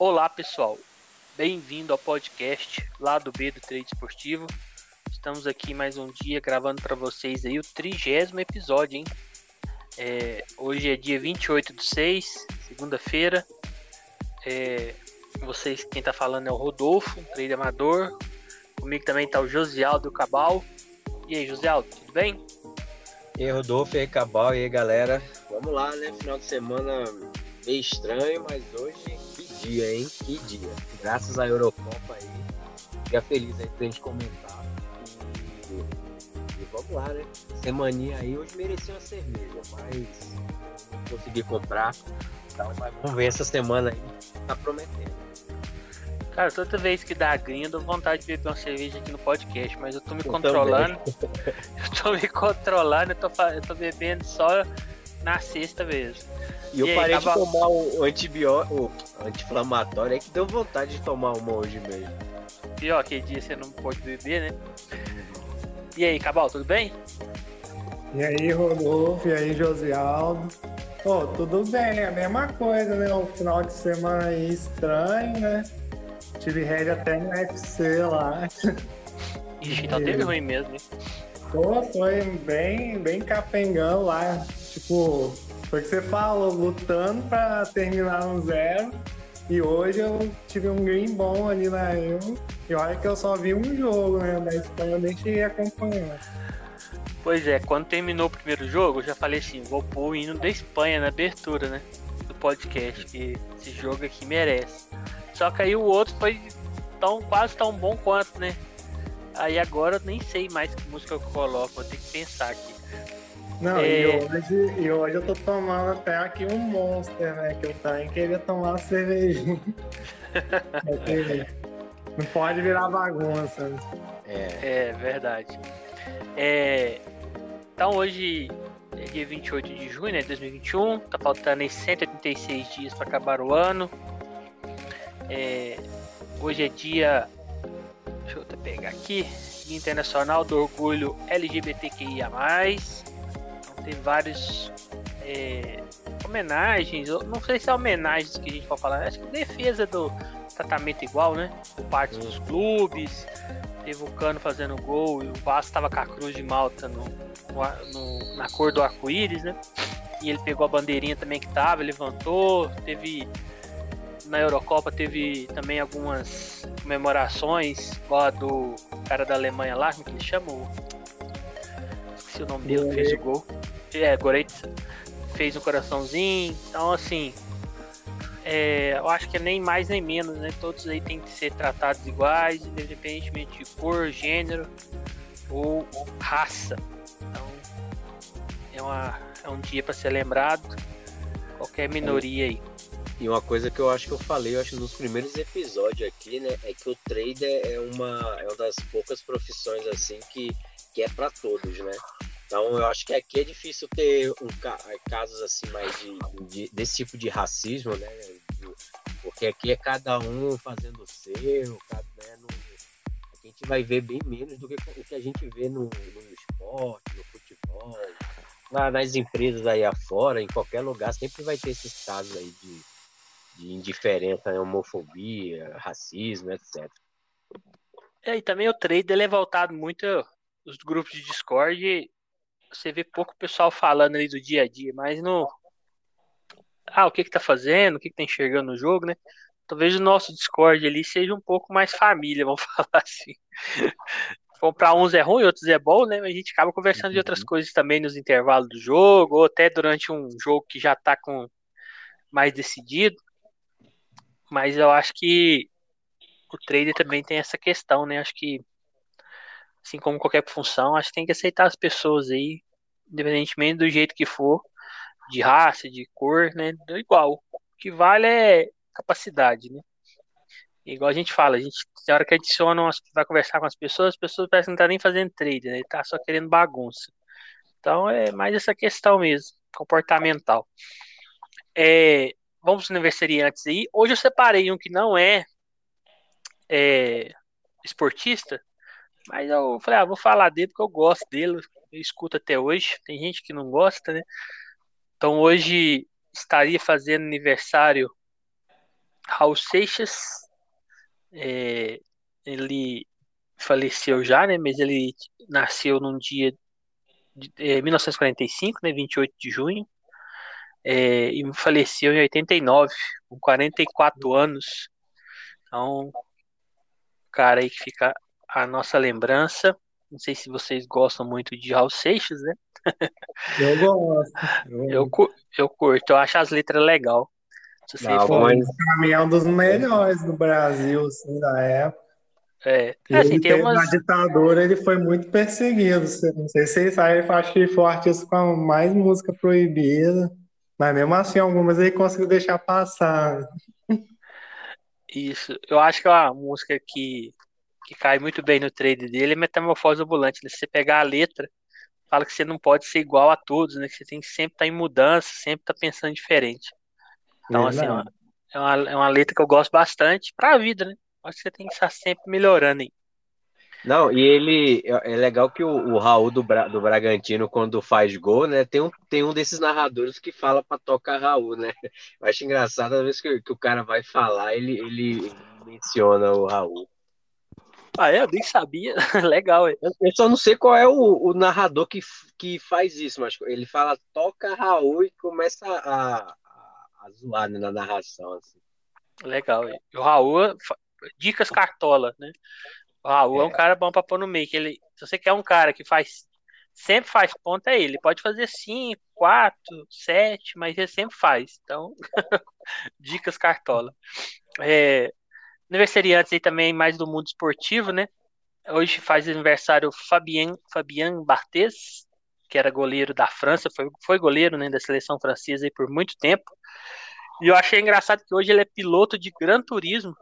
Olá pessoal, bem-vindo ao podcast lá do B do Trade Esportivo. Estamos aqui mais um dia gravando para vocês aí o trigésimo episódio, hein? É, hoje é dia 28 de 6, segunda-feira. É, vocês, quem tá falando é o Rodolfo, trade amador. Comigo também tá o Josialdo Cabal. E aí, Josialdo, tudo bem? E aí, Rodolfo, e aí, Cabal, e aí, galera. Vamos lá, né? Final de semana meio estranho, mas hoje dia, hein? Que dia. Graças à Eurocopa aí. Fica feliz aí pra gente comentar. E, e vamos lá, né? Semaninha aí, hoje merecia uma cerveja, mas não consegui comprar. Então, mas vamos ver essa semana aí. Tá prometendo. Cara, toda vez que dá grinha, eu dou vontade de beber uma cerveja aqui no podcast, mas eu tô me eu controlando. eu tô me controlando, eu tô, eu tô bebendo só na sexta mesmo. E, e eu parei tava... de tomar o antibiótico, o anti-inflamatório, é que deu vontade de tomar uma hoje mesmo. Pior, que dia você não pode beber, né? E aí, Cabal, tudo bem? E aí, Rodolfo, e aí, Josialdo. Pô, tudo bem, a mesma coisa, né? O final de semana aí estranho, né? Tive rede até no UFC lá. Ixi, então teve ruim mesmo, hein? Pô, foi bem, bem capengão lá. Tipo, foi o que você falou, lutando pra terminar no zero. E hoje eu tive um green bom ali na eu. E olha que eu só vi um jogo, né? Da Espanha eu nem cheguei a acompanhar. Pois é, quando terminou o primeiro jogo, eu já falei assim, vou pôr o hino da Espanha na abertura, né? Do podcast, que esse jogo aqui merece. Só que aí o outro foi tão, quase tão bom quanto, né? Aí agora eu nem sei mais que música eu coloco, vou ter que pensar aqui. Não, é... e, hoje, e hoje eu tô tomando até aqui um Monster, né? Que eu também queria tomar uma cervejinha. Não pode virar bagunça. É, é verdade. É, então hoje é dia 28 de junho né, de 2021, tá faltando aí 186 dias para acabar o ano. É, hoje é dia. Deixa eu pegar aqui. Dia Internacional do Orgulho LGBTQIA. Tem vários é, homenagens. Não sei se é homenagens que a gente pode falar. Acho que defesa do tratamento igual, né? Por parte dos clubes. Teve o Cano fazendo gol e o Vasco tava com a cruz de Malta no, no, na cor do arco-íris, né? E ele pegou a bandeirinha também que tava, levantou. Teve na Eurocopa teve também algumas comemorações, igual a do cara da Alemanha lá, como que ele chama? Esqueci o nome dele, fez o gol. É, Goretzka fez um coraçãozinho. Então, assim, é, eu acho que é nem mais nem menos, né? Todos aí têm que ser tratados iguais, independentemente de cor, gênero ou raça. Então, é, uma, é um dia para ser lembrado. Qualquer minoria aí. E uma coisa que eu acho que eu falei, eu acho nos primeiros episódios aqui, né, é que o trader é uma, é uma das poucas profissões assim que, que é para todos, né? Então eu acho que aqui é difícil ter um, casos assim mais de, de, desse tipo de racismo, né? Porque aqui é cada um fazendo o seu, cada, né, no, a gente vai ver bem menos do que o que a gente vê no, no esporte, no futebol, nas empresas aí afora, em qualquer lugar, sempre vai ter esses casos aí de, de indiferença, né? homofobia, racismo, etc. É, e também o trade ele é voltado muito os grupos de Discord. Você vê pouco pessoal falando ali do dia a dia, mas no. Ah, o que que tá fazendo, o que que tá enxergando no jogo, né? Talvez o nosso Discord ali seja um pouco mais família, vamos falar assim. Para uns é ruim, outros é bom, né? Mas a gente acaba conversando de outras uhum. coisas também nos intervalos do jogo, ou até durante um jogo que já tá com mais decidido. Mas eu acho que o trader também tem essa questão, né? Acho que, assim como qualquer função, acho que tem que aceitar as pessoas aí, independentemente do jeito que for, de raça, de cor, né? Igual. O que vale é capacidade, né? Igual a gente fala, a gente, na hora que adiciona, vai conversar com as pessoas, as pessoas parecem que não tá nem fazendo trade, né? Tá só querendo bagunça. Então é mais essa questão mesmo, comportamental. É, vamos para aniversariantes aí. Hoje eu separei um que não é, é, esportista, mas eu falei, ah, vou falar dele porque eu gosto dele, eu escuto até hoje. Tem gente que não gosta, né? Então hoje estaria fazendo aniversário Raul Seixas, é, ele faleceu já, né? Mas ele nasceu num dia de é, 1945, né? 28 de junho. É, e faleceu em 89, com 44 anos. Então, cara aí que fica a nossa lembrança. Não sei se vocês gostam muito de Raul Seixas, né? Eu gosto. Eu, eu, eu curto, eu acho as letras legal. Se você Não, for... mas... Pra mim é um dos melhores do Brasil, assim, da época. É, é assim, tem umas... Na ditadura ele foi muito perseguido. Não sei se vocês sabem, eu acho que ele foi o artista com mais música proibida. Mas mesmo assim, algumas ele conseguiu deixar passar. Isso. Eu acho que é uma música que, que cai muito bem no trade dele é Metamorfose Ambulante. Né? Se você pegar a letra, fala que você não pode ser igual a todos, né? Que você tem que sempre estar tá em mudança, sempre estar tá pensando diferente. Então, assim, ó, é, uma, é uma letra que eu gosto bastante para a vida, né? Acho que você tem que estar sempre melhorando aí. Não, e ele é, é legal que o, o Raul do, Bra, do Bragantino, quando faz gol, né? Tem um, tem um desses narradores que fala para tocar Raul, né? Eu acho engraçado, às vezes que, que o cara vai falar, ele, ele menciona o Raul. Ah, é? Eu nem sabia. Legal, eu, eu só não sei qual é o, o, narrador que, que faz isso, mas ele fala toca Raul e começa a, a, a zoar né, na narração. Assim. Legal. E o Raul, dicas cartola, né? O Raul é, é um cara bom pra pôr no meio. Que ele, se você quer um cara que faz sempre faz ponta, é ele. Pode fazer 5, 4, 7, mas ele sempre faz. Então, dicas cartola. É, aniversariantes aí também mais do mundo esportivo, né? Hoje faz aniversário Fabien, Fabien Barthez, que era goleiro da França, foi, foi goleiro né, da seleção francesa aí por muito tempo. E eu achei engraçado que hoje ele é piloto de Gran Turismo.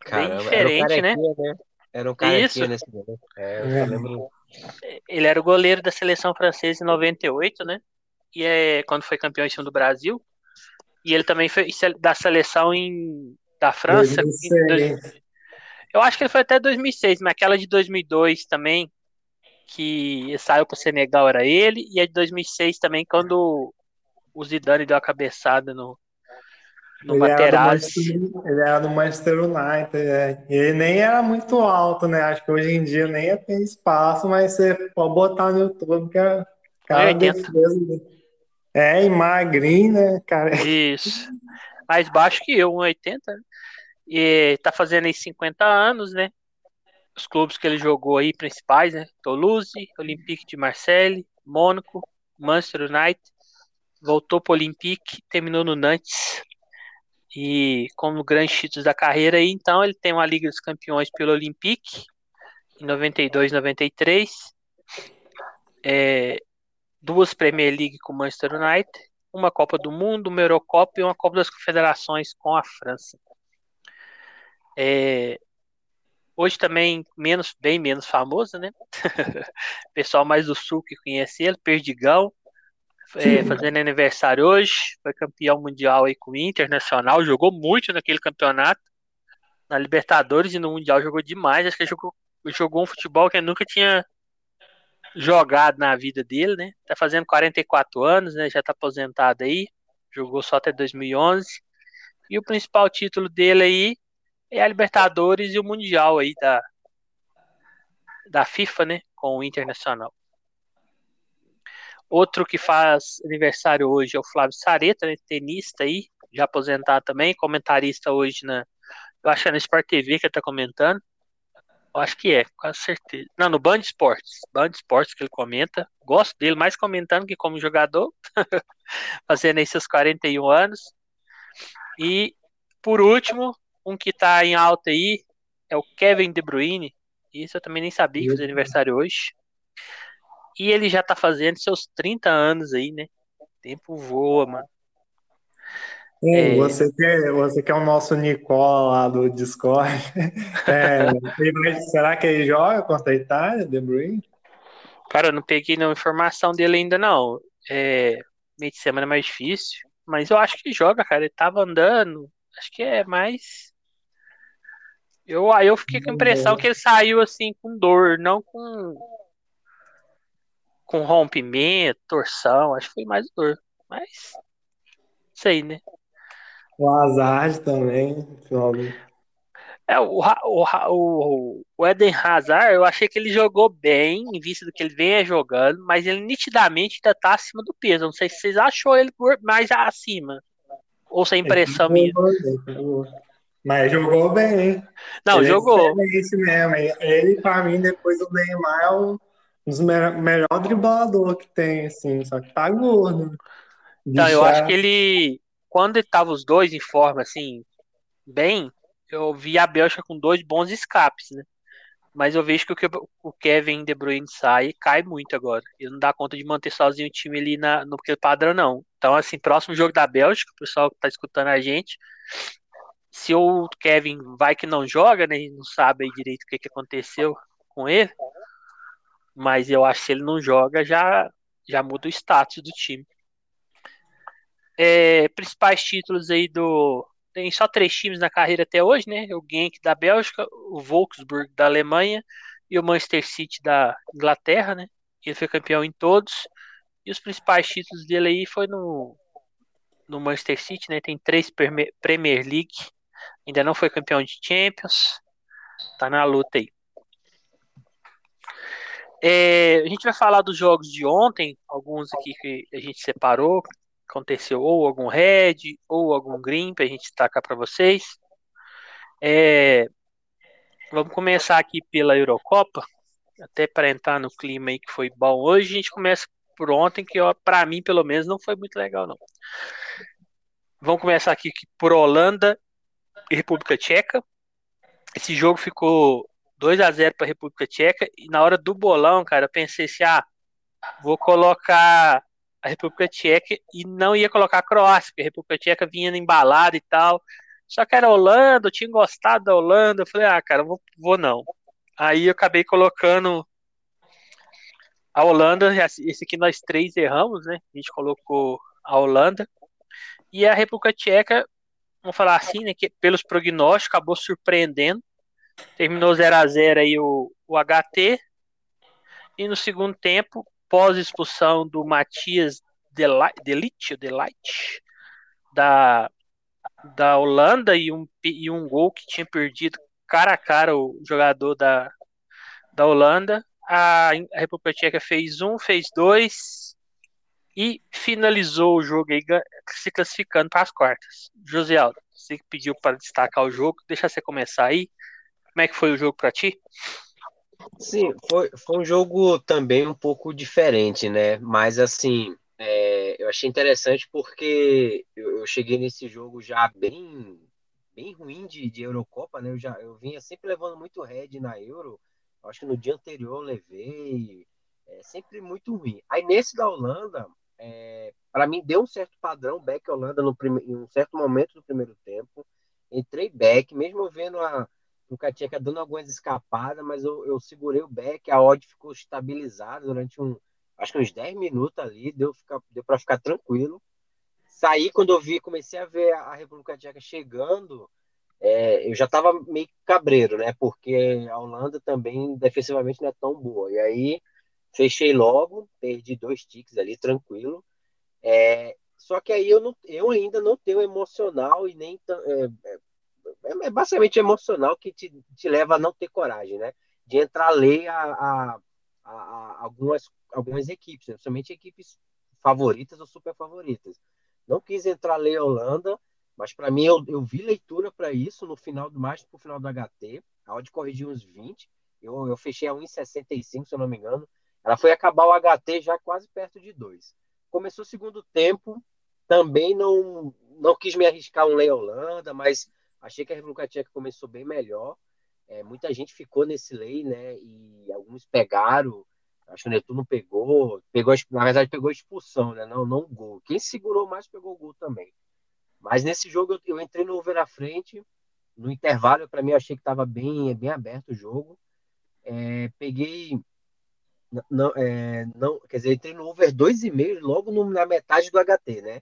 Caramba, bem diferente, né? né? Era um cara Isso. nesse momento. É, eu lembro. Ele era o goleiro da seleção francesa em 98, né? E é quando foi campeão em cima do Brasil. E ele também foi da seleção em da França. Eu acho que ele foi até 2006, mas aquela de 2002 também, que saiu para o Senegal era ele, e a de 2006 também, quando o Zidane deu a cabeçada no, no ele Materazzi. Era ele era do Manchester United, é. ele nem era muito alto, né? Acho que hoje em dia nem tem espaço, mas você pode botar no YouTube que é cara defesa. É, e magrinho, né, cara? Isso. Mais baixo que eu, 1,80. E tá fazendo aí 50 anos, né? Os clubes que ele jogou aí, principais, né? Toulouse, Olympique de Marseille, Mônaco, Manchester United. Voltou pro Olympique, terminou no Nantes. E como grandes títulos da carreira aí, então ele tem uma Liga dos Campeões pelo Olympique em 92, 93. É, duas Premier League com Manchester United, uma Copa do Mundo, uma Eurocopa e uma Copa das Confederações com a França. É, hoje também menos, bem menos famoso, né? Pessoal mais do sul que conhece ele, Perdigão, é, fazendo aniversário hoje, foi campeão mundial aí com o Internacional, jogou muito naquele campeonato, na Libertadores e no Mundial jogou demais, acho que jogou, jogou um futebol que nunca tinha jogado na vida dele, né? Tá fazendo 44 anos, né? Já tá aposentado aí, jogou só até 2011. E o principal título dele aí é a Libertadores e o Mundial aí da, da FIFA, né? Com o Internacional. Outro que faz aniversário hoje é o Flávio Sareta, né, tenista aí, já aposentado também, comentarista hoje na. Eu acho que é na Sport TV que ele tá comentando. Eu acho que é, com certeza. Não, no Band Esportes. Band Esportes que ele comenta. Gosto dele mais comentando que como jogador. Fazendo aí seus 41 anos. E, por último, um que tá em alta aí é o Kevin De Bruyne. Isso eu também nem sabia que fez aniversário hoje. E ele já tá fazendo seus 30 anos aí, né? O tempo voa, mano. É, você, que, é, você que é o nosso Nicola lá do Discord. É, será que ele joga contra a Itália, De Bruyne? Cara, eu não peguei nenhuma informação dele ainda, não. É, meio de semana é mais difícil. Mas eu acho que joga, cara. Ele tava andando. Acho que é mais eu, aí eu fiquei com a impressão que ele saiu assim com dor, não com com rompimento, torção, acho que foi mais dor. Mas sei, né? O Hazard também, É, o, o, o, o Eden Hazard, eu achei que ele jogou bem, em vista do que ele venha jogando, mas ele nitidamente ainda tá acima do peso. Não sei se vocês achou ele mais acima. Ou se é impressão minha. Mas jogou bem, hein? Não, ele é jogou. É isso mesmo. Ele, pra mim, depois do Neymar, é um dos melhores dribladores que tem, assim. Só que tá gordo. Então, eu acho que ele, quando estavam os dois em forma, assim, bem, eu vi a Bélgica com dois bons escapes, né? Mas eu vejo que o Kevin De Bruyne sai e cai muito agora. Ele não dá conta de manter sozinho o time ali na, no padrão, não. Então, assim, próximo jogo da Bélgica, o pessoal que tá escutando a gente, se o Kevin vai que não joga, né? Não sabe direito o que, que aconteceu com ele. Mas eu acho que se ele não joga, já, já muda o status do time. É, principais títulos aí do. Tem só três times na carreira até hoje, né? O Genk da Bélgica, o Wolfsburg da Alemanha e o Manchester City da Inglaterra, né? Ele foi campeão em todos. E os principais títulos dele aí foi no, no Manchester City, né? Tem três Premier League. Ainda não foi campeão de Champions. Tá na luta aí. É, a gente vai falar dos jogos de ontem, alguns aqui que a gente separou aconteceu ou algum red ou algum green para a gente destacar para vocês. É, vamos começar aqui pela Eurocopa, até para entrar no clima aí que foi bom hoje. A gente começa por ontem, que para mim, pelo menos, não foi muito legal, não. Vamos começar aqui por Holanda República Tcheca. Esse jogo ficou 2 a 0 para a República Tcheca e na hora do bolão, cara, eu pensei assim, ah, vou colocar a República Tcheca e não ia colocar a Croácia, porque a República Tcheca vinha embalada e tal. Só que era Holanda, eu tinha gostado da Holanda. Eu falei, ah, cara, vou, vou não. Aí eu acabei colocando a Holanda, esse aqui nós três erramos, né? A gente colocou a Holanda. E a República Tcheca, vamos falar assim, né? Que pelos prognósticos acabou surpreendendo. Terminou 0 a 0 aí o, o HT. E no segundo tempo, pós-expulsão do Matias Delite, Delite da, da Holanda e um, e um gol que tinha perdido cara a cara o jogador da, da Holanda. A, a República Tcheca fez um, fez dois e finalizou o jogo aí, se classificando para as quartas. José Aldo, você pediu para destacar o jogo, deixa você começar aí. Como é que foi o jogo para ti? Sim, foi, foi um jogo também um pouco diferente, né? Mas assim, é, eu achei interessante porque eu, eu, cheguei nesse jogo já bem, bem ruim de, de Eurocopa, né? Eu, já, eu vinha sempre levando muito red na Euro. Acho que no dia anterior eu levei. É, sempre muito ruim. Aí nesse da Holanda, é, para mim deu um certo padrão back Holanda no prime, em um certo momento do primeiro tempo. Entrei back, mesmo vendo a o Katinha dando algumas escapadas, mas eu, eu segurei o back, a odd ficou estabilizada durante um, acho que uns 10 minutos ali, deu, deu para ficar tranquilo. Saí quando eu vi, comecei a ver a República Tcheca chegando, é, eu já estava meio cabreiro, né? Porque a Holanda também defensivamente não é tão boa. E aí fechei logo, perdi dois ticks ali, tranquilo. É, só que aí eu, não, eu ainda não tenho emocional e nem é, é, é basicamente emocional que te, te leva a não ter coragem, né? De entrar a a, a, algumas, algumas equipes, né? principalmente equipes favoritas ou super favoritas. Não quis entrar lei a Holanda, mas para mim eu, eu vi leitura para isso no final do mais pro final do HT. A odd corrigiu uns 20. Eu, eu fechei a 1,65, se eu não me engano. Ela foi acabar o HT já quase perto de 2. Começou o segundo tempo, também não, não quis me arriscar um lei Holanda, mas Achei que a República Tcheca começou bem melhor. É, muita gente ficou nesse lei, né? E alguns pegaram. Acho que o Netuno pegou, pegou, na verdade, pegou expulsão, né? Não, não gol. Quem segurou mais pegou o gol também. Mas nesse jogo eu, eu entrei no over à frente. No intervalo, para mim, eu achei que estava bem, bem aberto o jogo. É, peguei. Não, é, não, quer dizer, entrei no over 2,5 logo no, na metade do HT, né?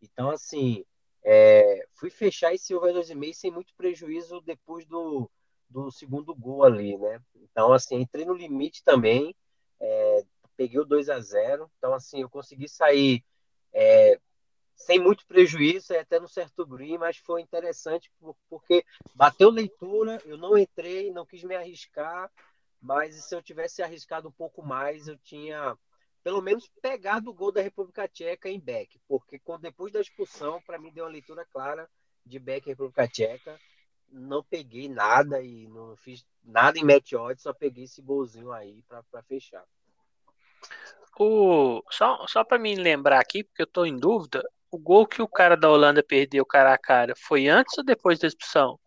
Então, assim, é, fui fechar esse over 2,5 sem muito prejuízo depois do, do segundo gol ali, né? Então, assim, entrei no limite também, é, peguei o 2 a 0 Então, assim, eu consegui sair é, sem muito prejuízo, até no certo green, mas foi interessante porque bateu leitura, eu não entrei, não quis me arriscar, mas se eu tivesse arriscado um pouco mais, eu tinha pelo menos pegado o gol da República Tcheca em Beck, porque depois da expulsão, para mim deu uma leitura clara de Beck e República Tcheca. Não peguei nada e não fiz nada em match odds, só peguei esse golzinho aí para fechar. O, só só para me lembrar aqui, porque eu estou em dúvida, o gol que o cara da Holanda perdeu cara a cara foi antes ou depois da expulsão?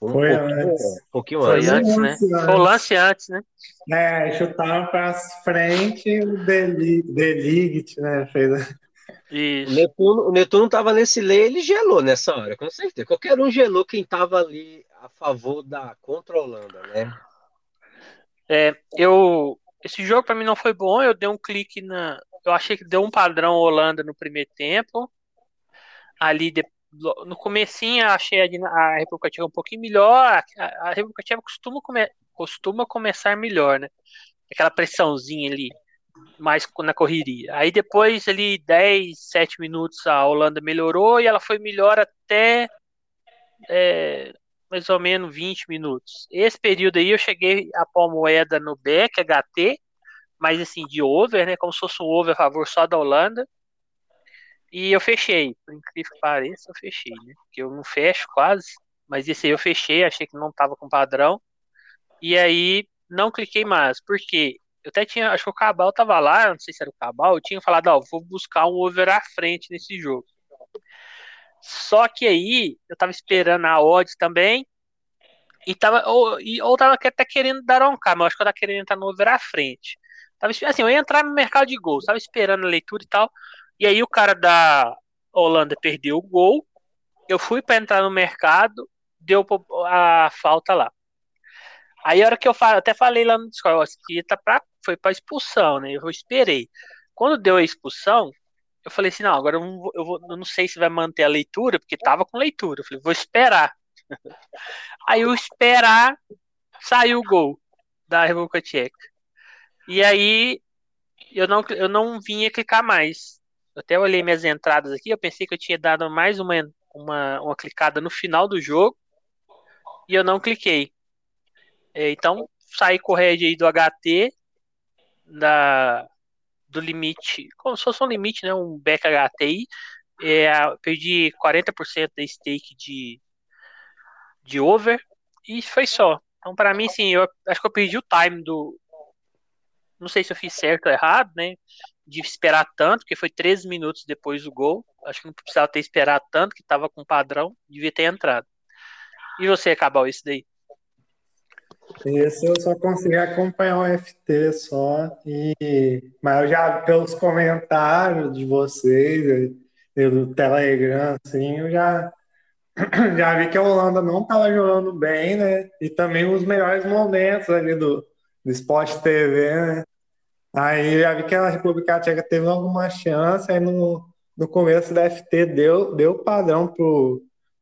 Um foi antes. Um pouquinho foi antes. antes, né? Antes. Foi o lance antes, né? É, chutaram para frente o Deligt, né? Fez... Isso. O Netuno, o Netuno tava nesse lei, ele gelou nessa hora, com certeza. Qualquer um gelou quem tava ali a favor da Holanda, né? É, eu esse jogo para mim não foi bom, eu dei um clique na eu achei que deu um padrão Holanda no primeiro tempo. Ali de, no comecinho achei a, a República Tcheca um pouquinho melhor. A, a República Tcheca costuma, come, costuma começar melhor, né? Aquela pressãozinha ali, mais na correria. Aí depois ali 10, 7 minutos a Holanda melhorou e ela foi melhor até é, mais ou menos 20 minutos. Esse período aí eu cheguei a pôr moeda no back, HT, mas assim, de over, né? Como se fosse um over a favor só da Holanda. E eu fechei, por incrível que pareça, eu fechei, né? Porque eu não fecho quase, mas esse aí eu fechei, achei que não tava com padrão. E aí não cliquei mais, porque eu até tinha, acho que o Cabal tava lá, não sei se era o Cabal, eu tinha falado, ó, vou buscar um over à frente nesse jogo. Só que aí eu tava esperando a odds também, e tava, ou, e, ou tava até querendo dar um mas eu acho que eu tava querendo entrar no over à frente. Tava, assim, eu ia entrar no mercado de gols, tava esperando a leitura e tal. E aí o cara da Holanda perdeu o gol. Eu fui para entrar no mercado, deu a falta lá. Aí a hora que eu falo, até falei lá no Discord, que tá pra, foi para expulsão, né? Eu esperei. Quando deu a expulsão, eu falei assim, não, agora eu não, eu, vou, eu não sei se vai manter a leitura, porque tava com leitura. Eu falei, vou esperar. Aí o esperar, saiu o gol da República Tcheca. E aí eu não, eu não vinha clicar mais. Até olhei minhas entradas aqui, eu pensei que eu tinha dado mais uma, uma, uma clicada no final do jogo e eu não cliquei. É, então saí com o aí do HT da, do limite, como se fosse um limite, né? Um back HTI. É, perdi 40% da stake de, de over e foi só. Então, para mim, sim, eu acho que eu perdi o time do, não sei se eu fiz certo ou errado, né? De esperar tanto, porque foi 13 minutos depois do gol. Acho que não precisava ter esperado tanto, que estava com padrão, devia ter entrado. E você, Cabal, isso daí? Esse eu só consegui acompanhar o FT só. E... Mas eu já, pelos comentários de vocês, pelo Telegram, assim, eu já, já vi que a Holanda não estava jogando bem, né? E também os melhores momentos ali do, do Sport TV, né? Aí já vi que a República Tcheca teve alguma chance, aí no, no começo da FT deu, deu padrão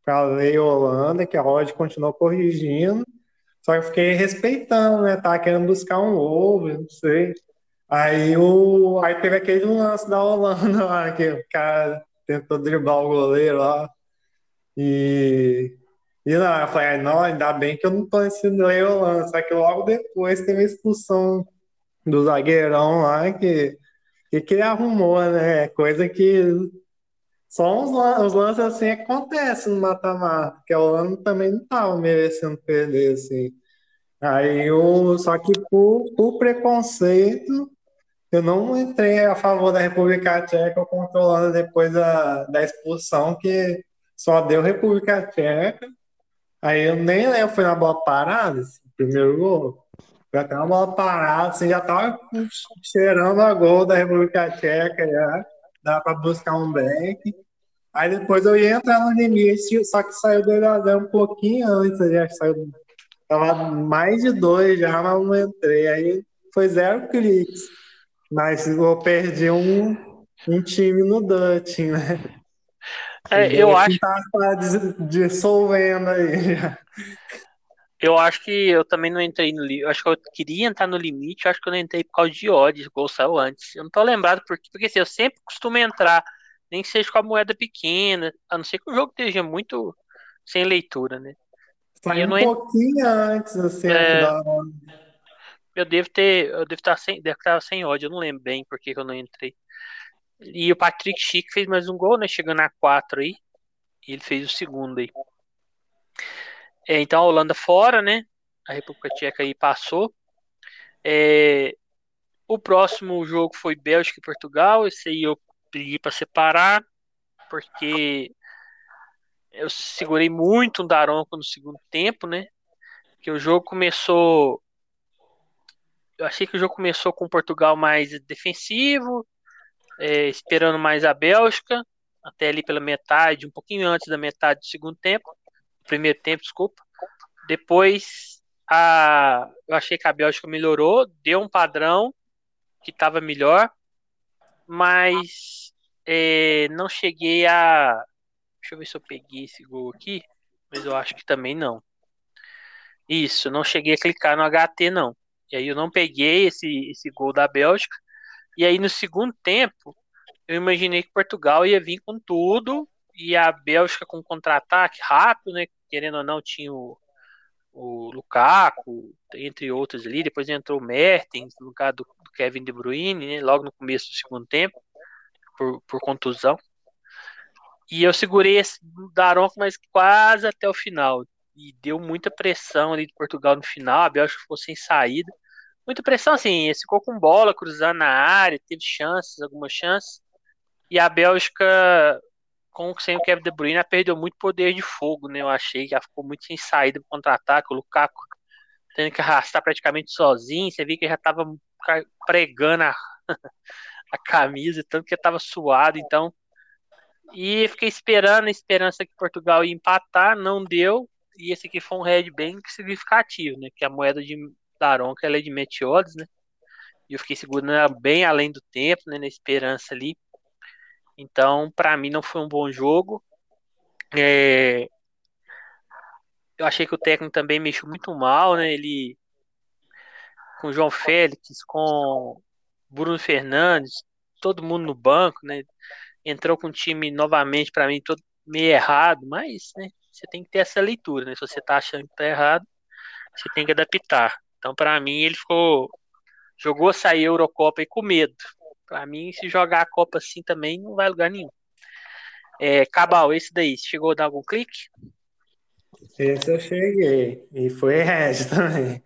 para a lei Holanda, que a Rod continuou corrigindo, só que eu fiquei respeitando, né? Tava querendo buscar um ovo, não sei. Aí, o, aí teve aquele lance da Holanda lá, que o cara tentou driblar o goleiro lá. E, e não, eu falei, não, ainda bem que eu não tô lei Holanda. Só que logo depois teve a expulsão do zagueirão lá que, que, que arrumou, né? Coisa que só uns, os lances assim acontecem no mata-mata, que o Holanda também não estava merecendo perder, assim. Aí eu, só que por, por preconceito, eu não entrei a favor da República Tcheca controlando depois da, da expulsão, que só deu República Tcheca. Aí eu nem eu fui na bola parada, esse primeiro gol. Já tem uma parada, assim, já tava cheirando a gol da República Tcheca, já. Dá para buscar um back. Aí depois eu ia entrar no limite, só que saiu do 2 um pouquinho antes, já saiu. Tava mais de dois já, mas não entrei. Aí foi zero cliques. Mas eu perdi um, um time no Dutch, né? É, eu acho. Tá, tá dissolvendo aí. Eu acho que eu também não entrei no limite. Acho que eu queria entrar no limite, eu acho que eu não entrei por causa de odds, o gol saiu antes. Eu não tô lembrado porque, porque assim, eu sempre costumo entrar Nem que seja com a moeda pequena, a não ser que o jogo esteja muito sem leitura, né? Saiu um pouquinho antes, assim, é... da... Eu devo ter. Eu devo estar sem, devo estar sem ódio, eu não lembro bem porque eu não entrei. E o Patrick Schick fez mais um gol, né? Chegando a 4 aí. E ele fez o segundo aí. É, então a Holanda fora, né? A República Tcheca aí passou. É, o próximo jogo foi Bélgica e Portugal. Esse aí eu pedi para separar, porque eu segurei muito o Daronco no segundo tempo, né? Que o jogo começou. Eu achei que o jogo começou com Portugal mais defensivo, é, esperando mais a Bélgica, até ali pela metade, um pouquinho antes da metade do segundo tempo, primeiro tempo, desculpa. Depois, a, eu achei que a Bélgica melhorou, deu um padrão que estava melhor, mas é, não cheguei a. Deixa eu ver se eu peguei esse gol aqui, mas eu acho que também não. Isso, não cheguei a clicar no HT, não. E aí eu não peguei esse, esse gol da Bélgica. E aí no segundo tempo, eu imaginei que Portugal ia vir com tudo e a Bélgica com contra-ataque rápido, né? Querendo ou não, tinha o, o Lukaku, entre outros ali. Depois entrou o Mertens no lugar do, do Kevin De Bruyne, né? Logo no começo do segundo tempo, por, por contusão. E eu segurei esse Daronco, mas quase até o final. E deu muita pressão ali de Portugal no final. A Bélgica ficou sem saída muita pressão, assim, ficou com bola cruzando na área, teve chances, algumas chances, e a Bélgica, com sem o Kevin De Bruyne, perdeu muito poder de fogo, né, eu achei que ela ficou muito sem saída para contra-ataque, o Lukaku tendo que arrastar praticamente sozinho, você viu que já estava pregando a, a camisa, tanto que estava suado, então, e fiquei esperando, a esperança que Portugal ia empatar, não deu, e esse aqui foi um red bem significativo, né, que a moeda de Daron, que ela é de Meteodes, né? E eu fiquei segurando ela bem além do tempo, né? Na esperança ali. Então, para mim, não foi um bom jogo. É... Eu achei que o técnico também mexeu muito mal, né? Ele com o João Félix, com Bruno Fernandes, todo mundo no banco, né? Entrou com o time novamente para mim todo meio errado, mas, né? Você tem que ter essa leitura, né? Se você tá achando que tá errado, você tem que adaptar. Então, para mim, ele ficou. Jogou sair a Eurocopa e com medo. Para mim, se jogar a Copa assim também, não vai lugar nenhum. É, Cabal, esse daí, chegou a dar algum clique? Esse eu cheguei. E foi red também.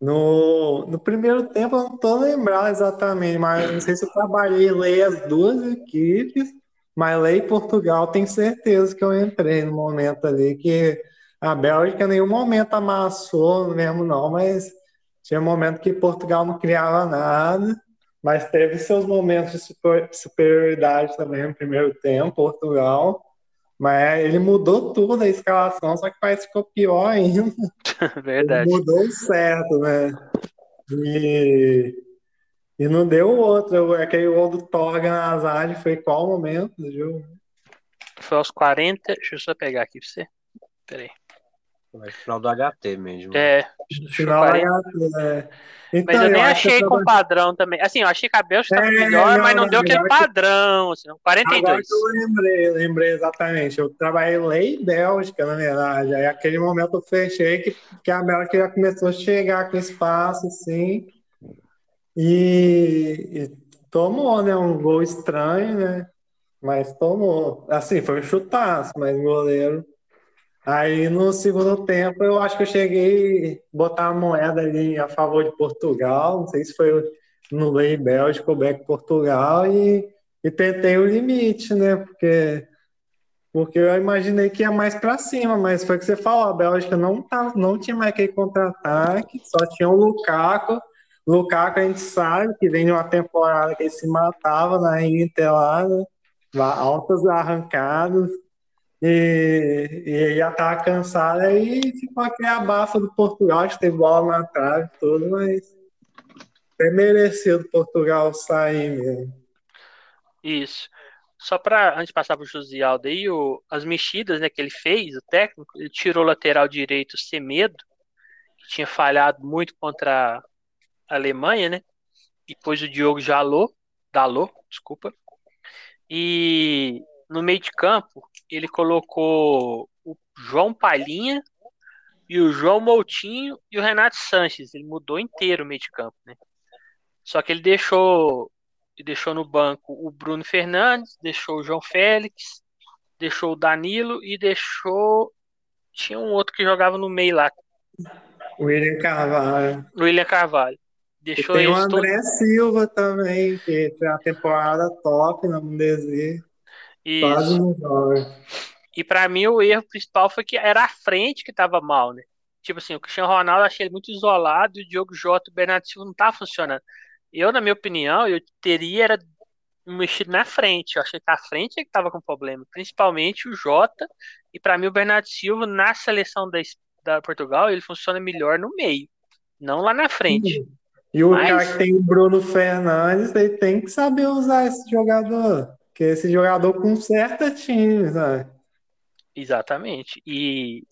No, no primeiro tempo, eu não tô lembrado exatamente, mas não sei se eu trabalhei lei as duas equipes, mas lei Portugal, tenho certeza que eu entrei no momento ali que a Bélgica em nenhum momento amassou mesmo, não, mas tinha um momento que Portugal não criava nada, mas teve seus momentos de super, superioridade também no primeiro tempo, Portugal. Mas ele mudou tudo a escalação, só que parece que ficou pior ainda. Verdade. Ele mudou certo, né? E, e não deu outro. Aquele gol do Torga na Azad foi qual momento do jogo? Foi aos 40. Deixa eu só pegar aqui pra você. Peraí. No final do HT mesmo. É. Final do HT, é. Então, mas eu, eu nem achei com tava... padrão também. Assim, eu achei que a Bélgica estava é, melhor, não, mas não, deu aquele padrão. Assim, 42. Agora que eu lembrei, lembrei exatamente. Eu trabalhei lei Bélgica, na verdade. Aí aquele momento eu fechei que, que a Bélgica já começou a chegar com espaço, assim. E, e tomou, né? Um gol estranho, né? Mas tomou. Assim, foi um chutaço, mas o goleiro Aí no segundo tempo eu acho que eu cheguei a botar a moeda ali a favor de Portugal, não sei se foi no Lei Bélgica ou Beck Portugal, e, e tentei o limite, né? Porque, porque eu imaginei que ia mais para cima, mas foi o que você falou, a Bélgica não, tá, não tinha mais aquele contra-ataque, só tinha o Lukaku. Lukaku a gente sabe que vem de uma temporada que ele se matava na Inter lá, né? altas arrancadas. E, e já tava cansada e ficou aquele abafa do Portugal, que teve bola na trave tudo, mas é merecido Portugal sair mesmo. Isso. Só para antes de passar para o Josialdo aí, o, as mexidas né, que ele fez, o técnico, ele tirou o lateral direito Semedo, que tinha falhado muito contra a Alemanha, né? E pôs o Diogo Jalô, Dalô, desculpa. E no meio de campo, ele colocou o João Palhinha e o João Moutinho e o Renato Sanches. Ele mudou inteiro o meio de campo, né? Só que ele deixou, ele deixou no banco o Bruno Fernandes, deixou o João Félix, deixou o Danilo e deixou. Tinha um outro que jogava no meio lá. William Carvalho. William Carvalho. Deixou e tem o André todos- Silva também, que foi uma temporada top na Bundesliga. Quase Isso. não. E pra mim o erro principal foi que era a frente que tava mal, né? Tipo assim, o Cristiano Ronaldo achei ele muito isolado e o Diogo Jota e o Bernardo Silva não tá funcionando. Eu, na minha opinião, eu teria era mexido na frente. Eu achei que a frente é que tava com problema, principalmente o Jota e pra mim o Bernardo Silva na seleção da, da Portugal, ele funciona melhor no meio, não lá na frente. E o Mas- cara que tem o Bruno Fernandes, ele tem que saber usar esse jogador. Porque esse jogador conserta time, sabe? Exatamente. E,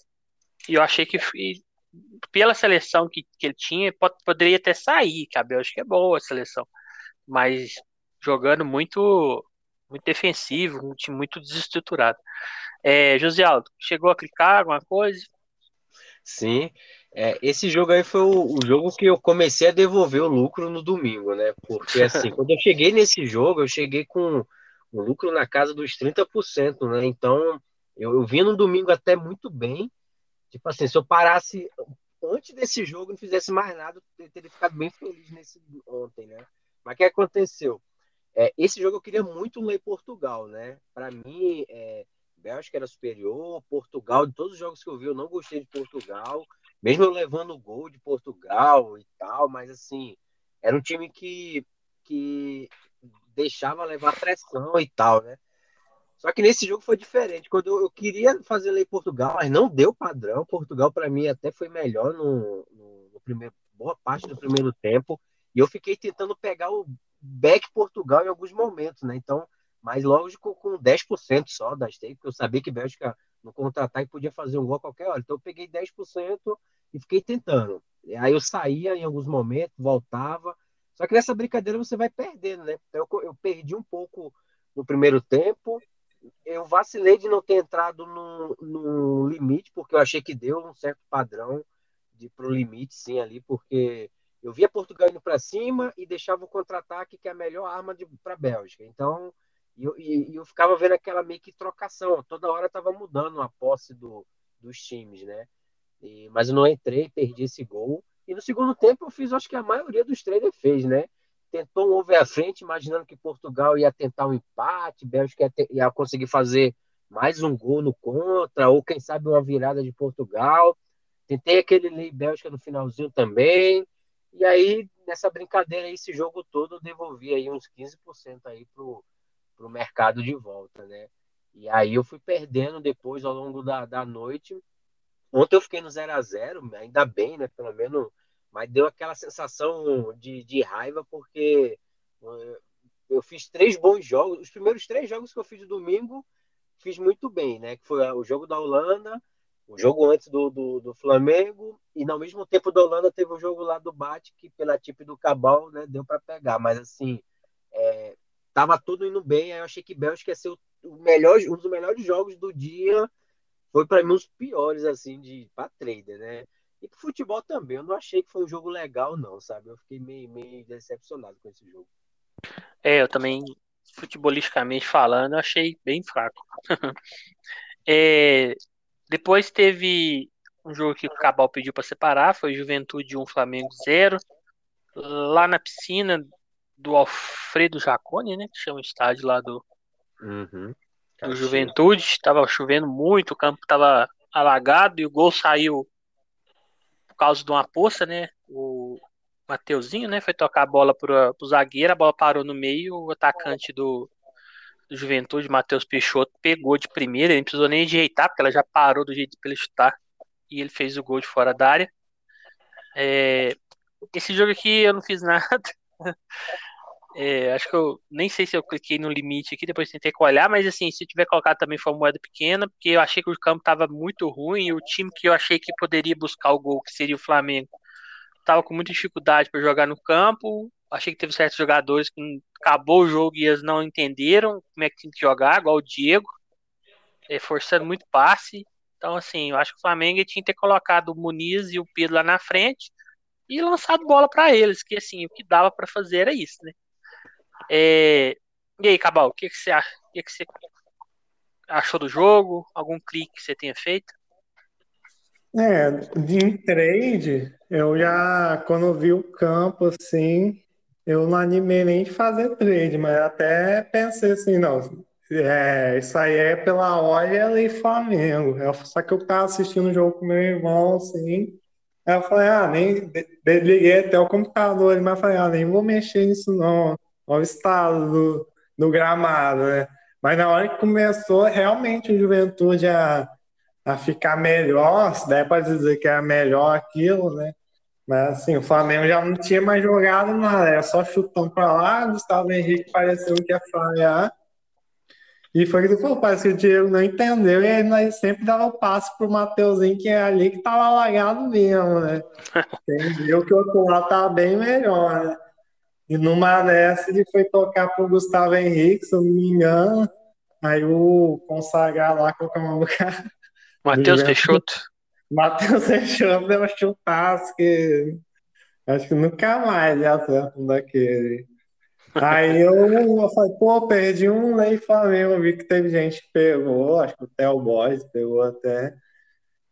e eu achei que pela seleção que, que ele tinha, po- poderia até sair, que a Bélgica é boa a seleção, mas jogando muito muito defensivo, um time muito desestruturado. É, José Aldo, chegou a clicar alguma coisa? Sim, é, esse jogo aí foi o, o jogo que eu comecei a devolver o lucro no domingo, né? Porque assim, quando eu cheguei nesse jogo, eu cheguei com o lucro na casa dos 30%, né? Então, eu, eu no domingo até muito bem. Tipo assim, se eu parasse antes desse jogo não fizesse mais nada, eu teria ficado bem feliz nesse ontem, né? Mas o que aconteceu? É, esse jogo eu queria muito ler Portugal, né? Para mim, é, Bélgica era superior, Portugal, de todos os jogos que eu vi, eu não gostei de Portugal, mesmo eu levando o gol de Portugal e tal, mas assim, era um time que, que deixava levar pressão e tal, né? Só que nesse jogo foi diferente. Quando eu, eu queria fazer lei Portugal, mas não deu padrão. Portugal, para mim, até foi melhor no, no, no primeiro, boa parte do primeiro tempo. E eu fiquei tentando pegar o back Portugal em alguns momentos, né? Então, mas lógico, com 10% só das takes, porque eu sabia que Bélgica no contra-ataque podia fazer um gol a qualquer hora. Então eu peguei 10% e fiquei tentando. Aí eu saía em alguns momentos, voltava. Só que nessa brincadeira você vai perdendo, né? Então eu, eu perdi um pouco no primeiro tempo. Eu vacilei de não ter entrado no, no limite, porque eu achei que deu um certo padrão de pro limite, sim, ali, porque eu via Portugal indo para cima e deixava o contra-ataque, que é a melhor arma para a Bélgica. Então, eu, e eu ficava vendo aquela meio que trocação, toda hora estava mudando a posse do, dos times, né? E, mas eu não entrei, perdi esse gol. E no segundo tempo eu fiz, acho que a maioria dos traders fez, né? Tentou um over à frente, imaginando que Portugal ia tentar um empate, Bélgica ia, ter, ia conseguir fazer mais um gol no contra, ou quem sabe uma virada de Portugal. Tentei aquele lei Bélgica no finalzinho também. E aí, nessa brincadeira, esse jogo todo, eu devolvi aí uns 15% aí pro, pro mercado de volta, né? E aí eu fui perdendo depois ao longo da, da noite. Ontem eu fiquei no 0 a 0 ainda bem, né? Pelo menos, mas deu aquela sensação de, de raiva, porque eu fiz três bons jogos. Os primeiros três jogos que eu fiz de domingo, fiz muito bem, né? Que foi o jogo da Holanda, o jogo antes do, do, do, Flamengo, e ao mesmo tempo da Holanda teve o jogo lá do Bate, que pela tipo do Cabal, né, deu para pegar. Mas assim, é, tava tudo indo bem, aí eu achei que Bélgica ia ser o melhor, um dos melhores jogos do dia. Foi para mim os piores, assim, de para trader, né? E pro futebol também, eu não achei que foi um jogo legal, não, sabe? Eu fiquei meio, meio decepcionado com esse jogo. É, eu também, futebolisticamente falando, eu achei bem fraco. é, depois teve um jogo que o Cabal pediu para separar, foi Juventude 1, Flamengo 0. Lá na piscina do Alfredo Jacone, né? Que chama o estádio lá do, uhum. Do Juventude. Estava chovendo muito, o campo estava alagado e o gol saiu por causa de uma poça, né? O Mateuzinho, né? Foi tocar a bola pro, pro zagueiro, a bola parou no meio, o atacante do, do Juventude, Matheus Peixoto, pegou de primeira, ele não precisou nem ajeitar, porque ela já parou do jeito que ele chutar. E ele fez o gol de fora da área. É, esse jogo aqui eu não fiz nada. É, acho que eu nem sei se eu cliquei no limite aqui, depois tentei olhar, mas assim, se tiver colocado também foi uma moeda pequena, porque eu achei que o campo estava muito ruim e o time que eu achei que poderia buscar o gol, que seria o Flamengo, estava com muita dificuldade para jogar no campo. Achei que teve certos jogadores que acabou o jogo e eles não entenderam como é que tinha que jogar, igual o Diego, é, forçando muito passe. Então, assim, eu acho que o Flamengo tinha que ter colocado o Muniz e o Pedro lá na frente e lançado bola para eles, que assim, o que dava para fazer era isso, né? É... E aí, Cabal, o que, que você acha? O que, você achou do jogo? Algum clique que você tenha feito? É, de trade, eu já, quando vi o campo assim, eu não animei nem de fazer trade, mas até pensei assim, não, é, isso aí é pela olha e Flamengo. Eu, só que eu tava assistindo o jogo com meu irmão, assim, aí eu falei, ah, nem desliguei até o computador, mas falei, ah, nem vou mexer nisso não, olha o estado do, do gramado, né? Mas na hora que começou realmente o Juventude a, a ficar melhor, se der para dizer que era melhor aquilo, né? Mas assim, o Flamengo já não tinha mais jogado nada, era só chutão para lá, Gustavo Henrique pareceu que ia falhar. E foi que falou, parece que o Diego não entendeu, e aí nós sempre dava o passo pro Mateuzinho, que é ali que tava lagado mesmo, né? Entendeu que o outro lado tava bem melhor, né? E numa dessa ele foi tocar pro Gustavo Henrique, se eu não me engano. Aí o consagrar lá, colocar uma boca. Matheus Peixoto. Matheus Peixoto deu um chutaço que acho que nunca mais ele acerta um daquele. Aí eu, eu falei, pô, perdi um Lei Flamengo. Eu vi que teve gente que pegou, acho que o Theo Boys pegou até.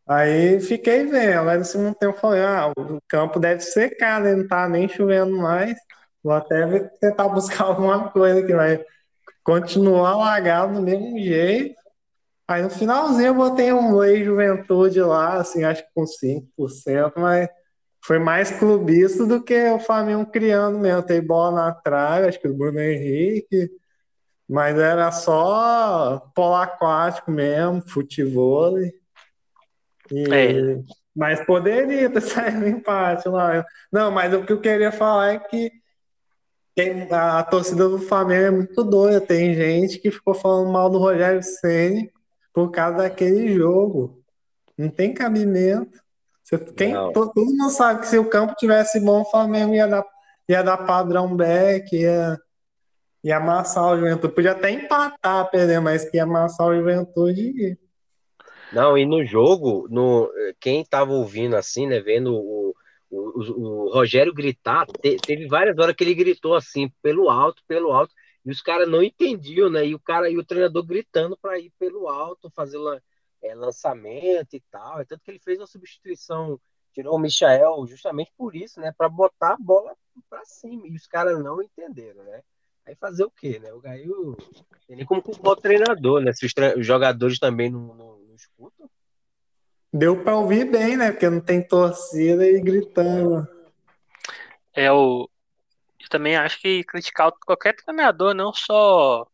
Aí fiquei vendo, aí no segundo tempo eu falei, ah, o campo deve secar, né? Não tá nem chovendo mais. Vou até tentar buscar alguma coisa que vai continuar alagado do mesmo jeito. Aí no finalzinho eu botei um Lei Juventude lá, assim, acho que com 5%, mas foi mais clubista do que o Flamengo criando mesmo. Tem bola na trave, acho que o Bruno Henrique, mas era só polo aquático mesmo, futebol. E... É. Mas poderia ter saído empate lá. Não, mas o que eu queria falar é que tem, a torcida do Flamengo é muito doida. Tem gente que ficou falando mal do Rogério Ceni por causa daquele jogo. Não tem cabimento. Você, todo, todo, mundo sabe que se o campo tivesse bom, o Flamengo ia dar, ia dar padrão back, ia, ia amassar o Juventude. Podia até empatar, perder, mas que ia amassar o Juventude. Não, e no jogo, no, quem tava ouvindo assim, né, vendo o, o, o, Rogério gritar, te, teve várias horas que ele gritou assim, pelo alto, pelo alto, e os caras não entendiam, né? E o cara e o treinador gritando para ir pelo alto, fazer é, lançamento e tal. É tanto que ele fez uma substituição, tirou o Michael justamente por isso, né? Para botar a bola para cima. E os caras não entenderam, né? Aí fazer o quê, né? O Gaio tem nem como culpar o treinador, né? Se os, os jogadores também não, não, não escutam. Deu para ouvir bem, né? Porque não tem torcida e gritando. É o. Eu também acho que criticar qualquer treinador, não só.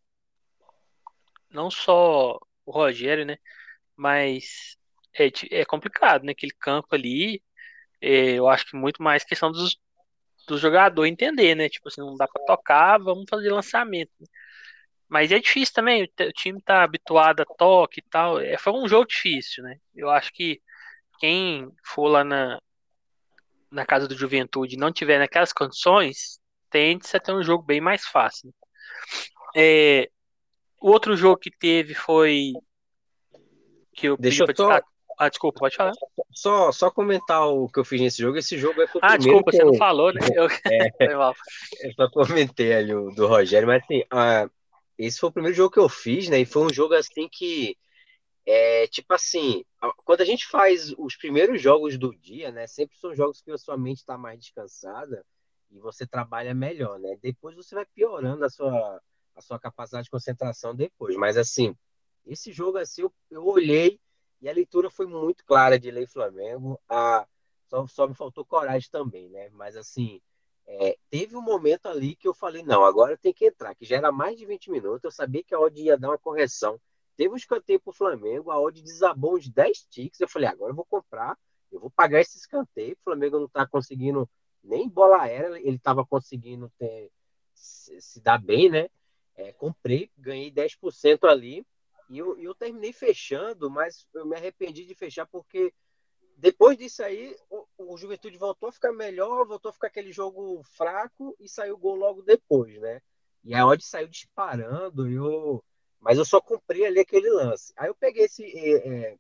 Não só o Rogério, né? Mas é, é complicado, né? Aquele campo ali. É, eu acho que muito mais questão dos, do jogador entender, né? Tipo assim, não dá para tocar, vamos fazer lançamento. Né? Mas é difícil também, o time tá habituado a toque e tal. É, foi um jogo difícil, né? Eu acho que quem for lá na, na casa do Juventude e não tiver naquelas condições, tende a ter um jogo bem mais fácil. Né? É, o outro jogo que teve foi. Que eu Deixa eu só... Ah, desculpa, pode falar. Só, só comentar o que eu fiz nesse jogo. Esse jogo é o Ah, desculpa, você eu... não falou, né? Eu... É, eu só comentei ali o do Rogério, mas assim, esse foi o primeiro jogo que eu fiz, né? E foi um jogo assim que. É, tipo assim, quando a gente faz os primeiros jogos do dia, né? Sempre são jogos que a sua mente está mais descansada e você trabalha melhor, né? Depois você vai piorando a sua, a sua capacidade de concentração depois. Mas assim, esse jogo assim, eu, eu olhei e a leitura foi muito clara de Lei Flamengo. A, só, só me faltou coragem também, né? Mas assim, é, teve um momento ali que eu falei, não, agora tem que entrar, que já era mais de 20 minutos, eu sabia que a odd ia dar uma correção. Teve um escanteio pro Flamengo, a odd desabou uns 10 ticks, eu falei, agora eu vou comprar, eu vou pagar esse escanteio, o Flamengo não tá conseguindo nem bola aérea, ele tava conseguindo ter, se, se dar bem, né? É, comprei, ganhei 10% ali, e eu, eu terminei fechando, mas eu me arrependi de fechar porque depois disso aí, o, o Juventude voltou a ficar melhor, voltou a ficar aquele jogo fraco e saiu o gol logo depois, né? E a odd saiu disparando, eu... mas eu só cumpri ali aquele lance. Aí eu peguei esse, é,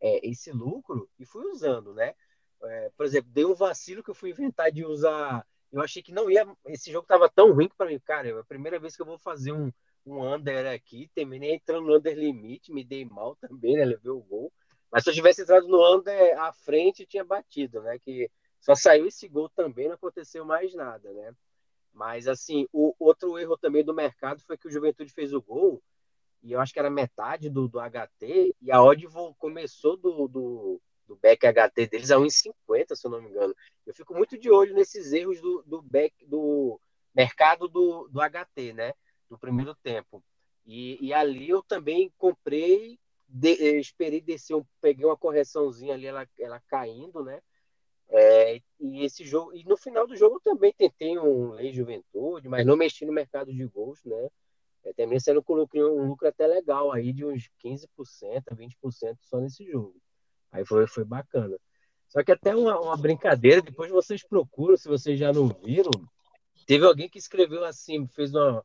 é, esse lucro e fui usando, né? É, por exemplo, dei um vacilo que eu fui inventar de usar. Eu achei que não ia. Esse jogo tava tão ruim para mim, cara. É a primeira vez que eu vou fazer um, um under aqui. Terminei entrando no under limite, me dei mal também, né? Levei o gol. Mas se eu tivesse entrado no under à frente, tinha batido, né? Que só saiu esse gol também, não aconteceu mais nada, né? Mas assim, o outro erro também do mercado foi que o Juventude fez o gol e eu acho que era metade do, do HT e a odd começou do, do, do back HT deles a 1,50, se eu não me engano. Eu fico muito de olho nesses erros do, do back do mercado do, do HT, né? Do primeiro tempo. E, e ali eu também comprei, de, esperei descer, peguei uma correçãozinha ali, ela, ela caindo, né? É, e esse jogo, e no final do jogo também tentei um Lei Juventude, mas não mexi no mercado de gols, né? É, terminei sendo lucro, um lucro até legal aí de uns 15%, 20% só nesse jogo. Aí foi, foi bacana. Só que até uma, uma brincadeira, depois vocês procuram, se vocês já não viram, teve alguém que escreveu assim, fez uma,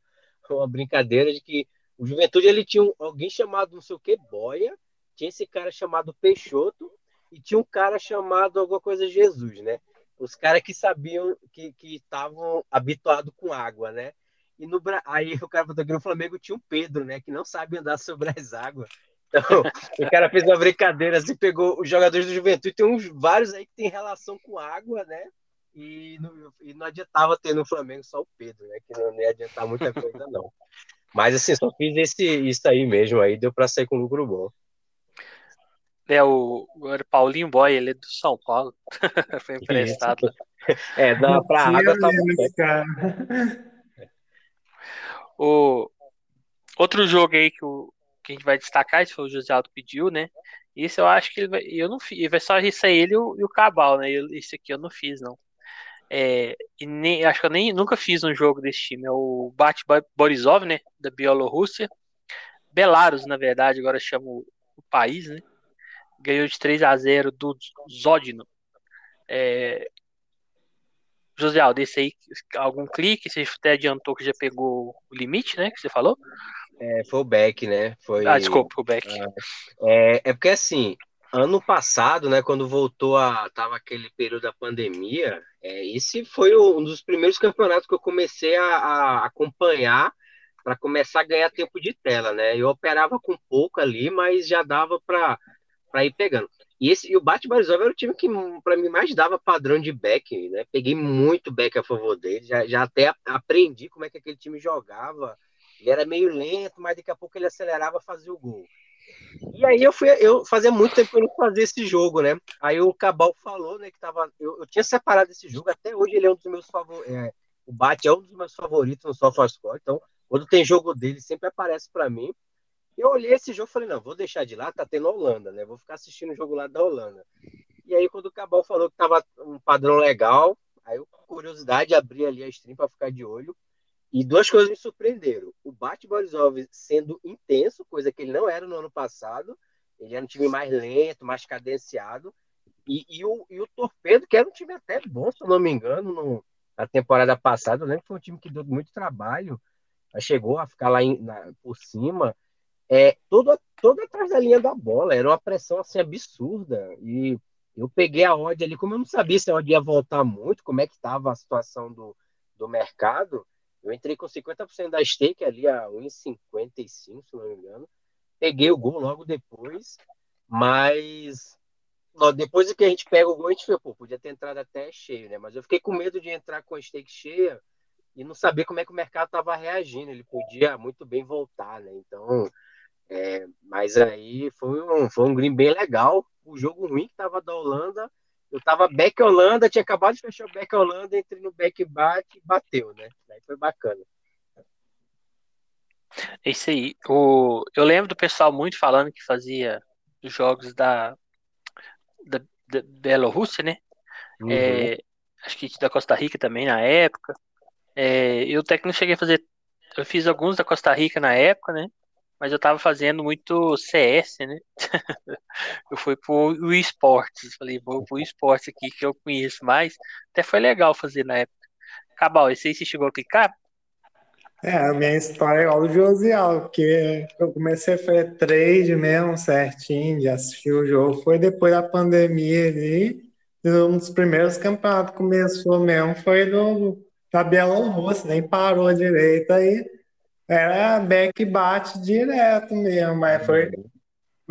uma brincadeira de que o Juventude ele tinha um, alguém chamado não sei o que, Boia, tinha esse cara chamado Peixoto e tinha um cara chamado alguma coisa Jesus, né? Os caras que sabiam que estavam habituados com água, né? E no aí o cara falou que no Flamengo tinha um Pedro, né? Que não sabe andar sobre as águas. Então, o cara fez uma brincadeira assim, pegou os jogadores do Juventude, tem uns vários aí que tem relação com água, né? E não, e não adiantava ter no Flamengo só o Pedro, né? Que não ia adiantar muita coisa, não. Mas assim, só fiz esse, isso aí mesmo, aí deu para sair com lucro bom. É, o, o Paulinho Boy, ele é do São Paulo. Foi emprestado. É, dá pra água tá cara. O outro jogo aí que, o, que a gente vai destacar, esse foi o José Aldo pediu, né? Isso eu acho que ele vai, eu não fiz, vai só isso aí ele e o, e o Cabal, né? Eu, esse aqui eu não fiz, não. É, e nem, acho que eu nem nunca fiz um jogo desse time. É o Bate Borisov, né? Da Bielorrússia. Belarus, na verdade, agora chama o, o país, né? Ganhou de 3 a 0 do Zodino. É, José Aldo, esse aí, algum clique? Você até adiantou que já pegou o limite, né? Que você falou? É, foi o Beck, né? Foi, ah, desculpa, o Beck. É, é porque assim, ano passado, né, quando voltou a. tava aquele período da pandemia, é, esse foi um dos primeiros campeonatos que eu comecei a, a acompanhar para começar a ganhar tempo de tela, né? Eu operava com pouco ali, mas já dava para ir pegando. E, esse, e o Bate Barizov era o time que, para mim, mais dava padrão de back, né? Peguei muito back a favor dele, já, já até aprendi como é que aquele time jogava. Ele era meio lento, mas daqui a pouco ele acelerava fazia o gol. E aí eu fui, eu fazia muito tempo que eu não fazia esse jogo, né? Aí o Cabal falou, né, que tava, eu, eu tinha separado esse jogo, até hoje ele é um dos meus favoritos, é, o Bate é um dos meus favoritos no SofaScore, então quando tem jogo dele sempre aparece para mim. Eu olhei esse jogo e falei, não, vou deixar de lá, tá tendo Holanda, né? Vou ficar assistindo o jogo lá da Holanda. E aí, quando o Cabal falou que tava um padrão legal, aí eu, com curiosidade, abri ali a stream para ficar de olho. E duas coisas me surpreenderam. O Bate Borisov sendo intenso, coisa que ele não era no ano passado. Ele era um time mais lento, mais cadenciado. E, e, o, e o Torpedo, que era um time até bom, se eu não me engano, no, na temporada passada. Eu lembro que foi um time que deu muito trabalho. Chegou a ficar lá em, na, por cima é, todo, todo atrás da linha da bola. Era uma pressão assim absurda. E eu peguei a odd ali, como eu não sabia se a odd ia voltar muito, como é que estava a situação do, do mercado, eu entrei com 50% da stake ali a 1,55, se não me engano. Peguei o gol logo depois, mas depois que a gente pega o gol, a gente fica, pô, podia ter entrado até cheio, né? Mas eu fiquei com medo de entrar com a stake cheia e não saber como é que o mercado estava reagindo. Ele podia muito bem voltar, né? Então, é, mas aí foi um, foi um green bem legal. O jogo ruim que tava da Holanda, eu tava back Holanda, tinha acabado de fechar o back Holanda, entrei no back bate e bateu, né? Foi bacana. É isso aí. O, eu lembro do pessoal muito falando que fazia jogos da, da, da Bielorrússia, né? Uhum. É, acho que da Costa Rica também na época. É, eu até que não cheguei a fazer. Eu fiz alguns da Costa Rica na época, né? mas eu tava fazendo muito CS, né? eu fui pro esportes, falei, vou pro esportes aqui que eu conheço mais. Até foi legal fazer na época. Cabal, esse aí você chegou a clicar? É, a minha história é igual do Josial, porque eu comecei a fazer trade mesmo certinho, de assistir o jogo. Foi depois da pandemia ali, um dos primeiros campeonatos começou mesmo foi do, da Bielorrússia, nem parou direito aí. Era back bate direto mesmo, mas foi.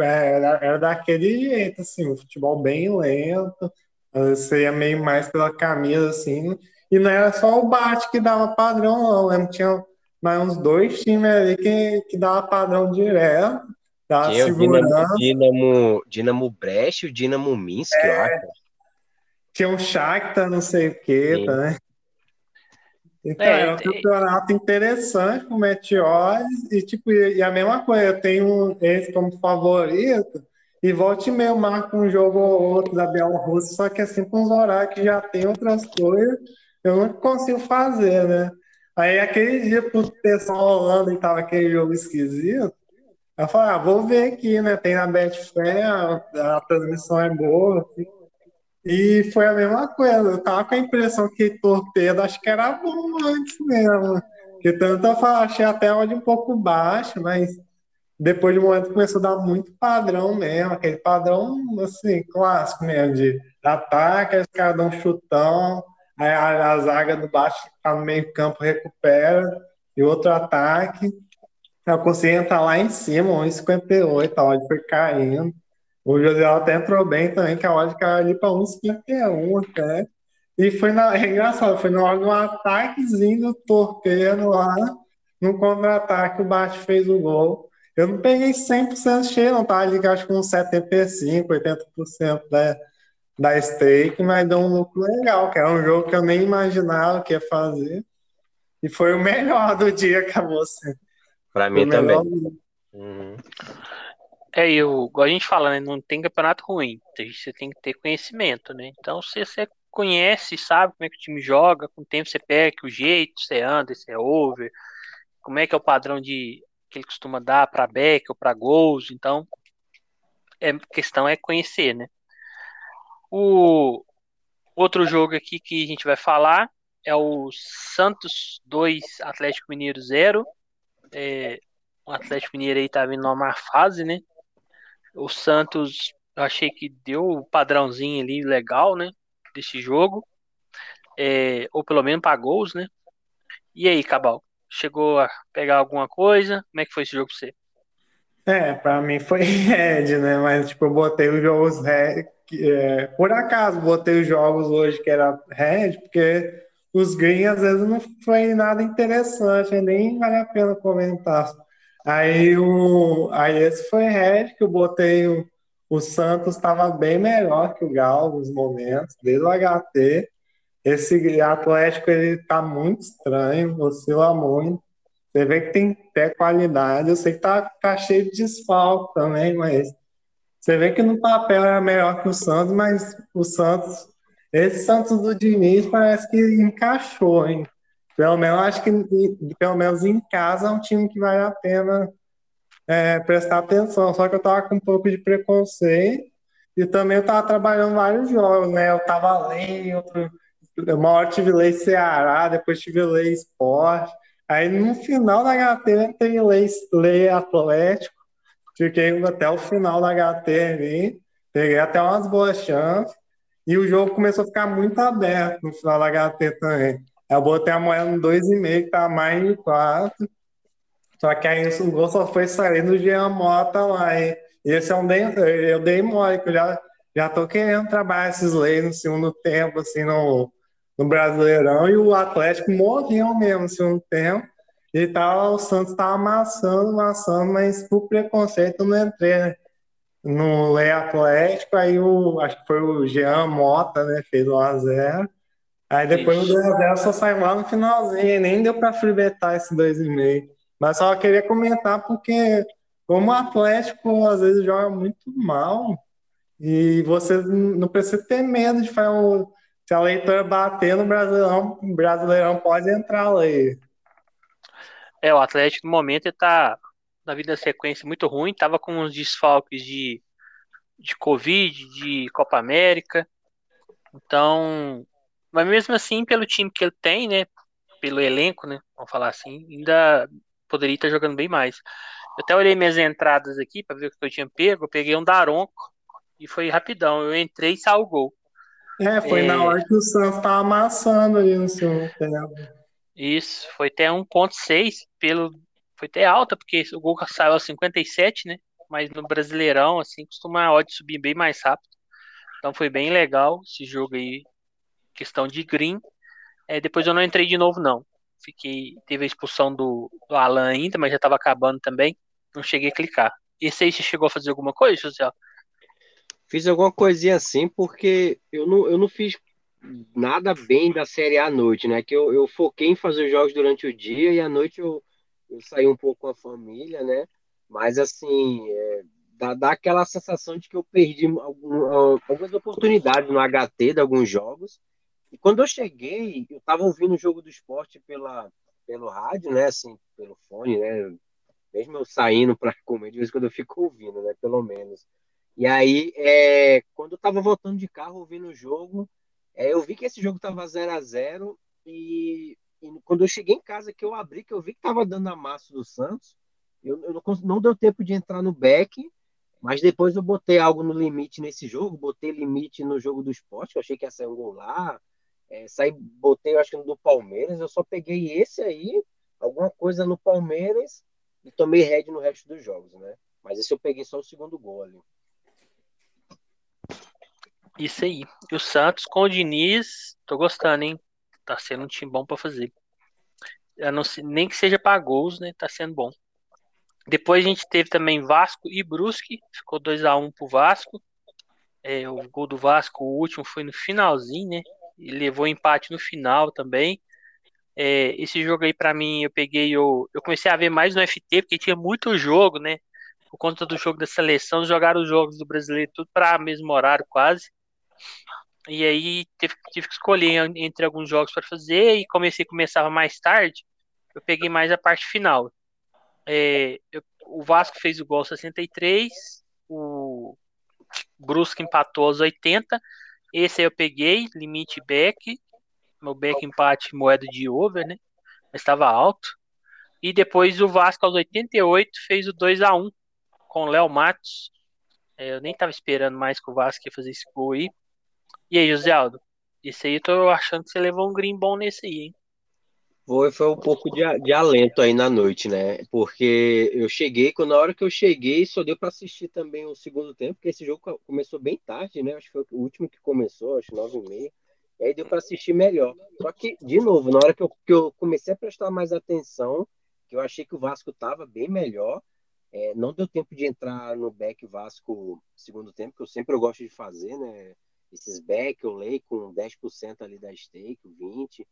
É, era, era daquele jeito, assim, o futebol bem lento, você ia meio mais pela camisa, assim, e não era só o bate que dava padrão, não, lembro tinha mas uns dois times ali que, que dava padrão direto. Tava Tinha o Dinamo, Dinamo, Dinamo Brest e o Dinamo Minsk, é, eu acho. Tinha um Shakhtar, não sei o que, tá, Então, é, é um campeonato interessante com Meteores e, tipo, e a mesma coisa, eu tenho esse como favorito e volte e meio marco um jogo ou outro da Bielorrússia, só que é sempre uns horários que já tem outras coisas, eu não consigo fazer, né? Aí aquele dia, pro pessoal rolando e tava aquele jogo esquisito, eu falei, ah, vou ver aqui, né? Tem na Betfair, a, a transmissão é boa. Assim. E foi a mesma coisa. Eu tava com a impressão que torpedo acho que era bom antes mesmo. Porque tanto eu achei até onde um pouco baixo, mas depois de um momento começou a dar muito padrão mesmo, aquele padrão assim, clássico mesmo, de ataque, os caras dão um chutão, Aí a, a zaga do baixo tá no meio campo recupera e outro ataque. Eu consegui entrar lá em cima, 1,58, a odd foi caindo. O José até entrou bem também, que a odd caiu ali para 1,51 até. E foi na, é engraçado, foi na hora ataquezinho do torpedo lá, no contra-ataque, o Bate fez o gol. Eu não peguei 100% cheio, não, tá ali, acho que uns 75%, 80% né? Da stake, mas deu um lucro legal, que é um jogo que eu nem imaginava que ia fazer. E foi o melhor do dia, acabou sendo. Pra mim também. Uhum. É, eu, igual a gente fala, né? Não tem campeonato ruim. Você tem que ter conhecimento, né? Então, se você conhece, sabe como é que o time joga, com o tempo você pega o jeito, você anda, você é over, como é que é o padrão de que ele costuma dar para back ou para gols. Então, é questão é conhecer, né? O outro jogo aqui que a gente vai falar é o Santos 2, Atlético Mineiro 0. É, o Atlético Mineiro aí tá vindo numa má fase, né? O Santos, eu achei que deu o padrãozinho ali legal, né? Desse jogo. É, ou pelo menos para gols, né? E aí, Cabal? Chegou a pegar alguma coisa? Como é que foi esse jogo pra você? É, pra mim foi Red, né? Mas, tipo, eu botei os jogos Red. É, por acaso, botei os jogos hoje que era Red, porque os Green às vezes não foi nada interessante, nem vale a pena comentar. Aí, o, aí esse foi Red, que eu botei o, o Santos estava bem melhor que o Galo nos momentos, desde o HT. Esse Atlético ele tá muito estranho, oscila muito. Você vê que tem até qualidade. Eu sei que tá, tá cheio de desfalque também, mas você vê que no papel é melhor que o Santos, mas o Santos, esse Santos do Diniz parece que encaixou, hein? Pelo menos acho que pelo menos em casa é um time que vale a pena é, prestar atenção. Só que eu tava com um pouco de preconceito e também eu tava trabalhando vários jogos, né? Eu tava lendo, outro, uma hora tive lei Ceará, depois tive lei Esporte. Aí no final da HT tem lei, lei Atlético, fiquei até o final da HT ali, peguei até umas boas chances, e o jogo começou a ficar muito aberto no final da HT também. Eu botei a moeda no 2,5, que tá mais de 4. Só que aí o gol só foi sair do Jean Mota lá. E esse é um eu dei mole, que eu já, já tô querendo trabalhar esses leis no segundo tempo, assim, no, no Brasileirão e o Atlético morreu mesmo no segundo tempo. E tava, o Santos estava amassando, amassando, mas por preconceito eu não entrei né? no Lei Atlético. Aí o, acho que foi o Jean Mota, né? Fez 1x0. Aí depois Ixi. o 2x0 só saiu lá no finalzinho, nem deu para fribetar esse 2,5. Mas só queria comentar porque, como o Atlético às vezes joga muito mal, e você não precisa ter medo de fazer um se a leitura bater no Brasileirão, o Brasileirão pode entrar aí. É, o Atlético no momento está na vida sequência muito ruim, tava com uns desfalques de, de Covid, de Copa América. Então, mas mesmo assim, pelo time que ele tem, né? Pelo elenco, né? Vamos falar assim, ainda poderia estar jogando bem mais. Eu até olhei minhas entradas aqui para ver o que eu tinha pego. Eu peguei um Daronco e foi rapidão. Eu entrei e saiu o gol. É, foi é... na hora que o Santos tava amassando ali no seu tempo. Isso, foi até 1.6 pelo foi até alta porque o gol saiu a 57, né? Mas no Brasileirão assim costuma a odd subir bem mais rápido. Então foi bem legal esse jogo aí, questão de green. É, depois eu não entrei de novo não. Fiquei teve a expulsão do, do Alan ainda, mas já estava acabando também. Não cheguei a clicar. Esse aí você chegou a fazer alguma coisa, José? Fiz alguma coisinha assim, porque eu não, eu não fiz nada bem da Série à noite, né? Que eu, eu foquei em fazer jogos durante o dia e à noite eu, eu saí um pouco com a família, né? Mas assim, é, dá, dá aquela sensação de que eu perdi algum, algumas oportunidades no HT de alguns jogos. E quando eu cheguei, eu estava ouvindo o jogo do esporte pela, pelo rádio, né? Assim, pelo fone, né? Mesmo eu saindo para comer, de vez em quando eu fico ouvindo, né? Pelo menos. E aí, é, quando eu tava voltando de carro ouvindo o jogo, é, eu vi que esse jogo tava 0 a 0 e, e, quando eu cheguei em casa, que eu abri, que eu vi que tava dando a massa do Santos, eu, eu não, não deu tempo de entrar no back, mas depois eu botei algo no limite nesse jogo, botei limite no jogo do esporte, eu achei que ia sair um gol lá, é, saí, botei, eu acho que no do Palmeiras, eu só peguei esse aí, alguma coisa no Palmeiras, e tomei head no resto dos jogos, né? Mas esse eu peguei só o segundo gol ali. Isso aí. E o Santos com o Diniz, tô gostando, hein? Tá sendo um time bom para fazer. Não, nem que seja para gols, né? Tá sendo bom. Depois a gente teve também Vasco e Brusque, ficou 2 a 1 pro Vasco. É, o gol do Vasco, o último foi no finalzinho, né? E levou empate no final também. É, esse jogo aí para mim, eu peguei, eu, eu comecei a ver mais no FT, porque tinha muito jogo, né? Por conta do jogo da seleção, jogaram os jogos do brasileiro tudo para mesmo horário quase. E aí tive, tive que escolher entre alguns jogos para fazer e comecei começava mais tarde. Eu peguei mais a parte final. É, eu, o Vasco fez o gol 63, o Brusque empatou aos 80. Esse aí eu peguei, limite back. Meu back empate moeda de over, né? Mas estava alto. E depois o Vasco aos 88 fez o 2 a 1 com o Léo Matos. É, eu nem estava esperando mais que o Vasco ia fazer esse gol aí. E aí, José Aldo? Esse aí tô achando que você levou um green bom nesse aí, hein? Foi, foi um pouco de, de alento aí na noite, né? Porque eu cheguei, quando na hora que eu cheguei, só deu para assistir também o segundo tempo, porque esse jogo começou bem tarde, né? Acho que foi o último que começou, acho nove e meia. E aí deu para assistir melhor. Só que, de novo, na hora que eu, que eu comecei a prestar mais atenção, que eu achei que o Vasco tava bem melhor, é, não deu tempo de entrar no back Vasco segundo tempo, que eu sempre gosto de fazer, né? Esses back, eu leio com 10% ali da stake, 20%.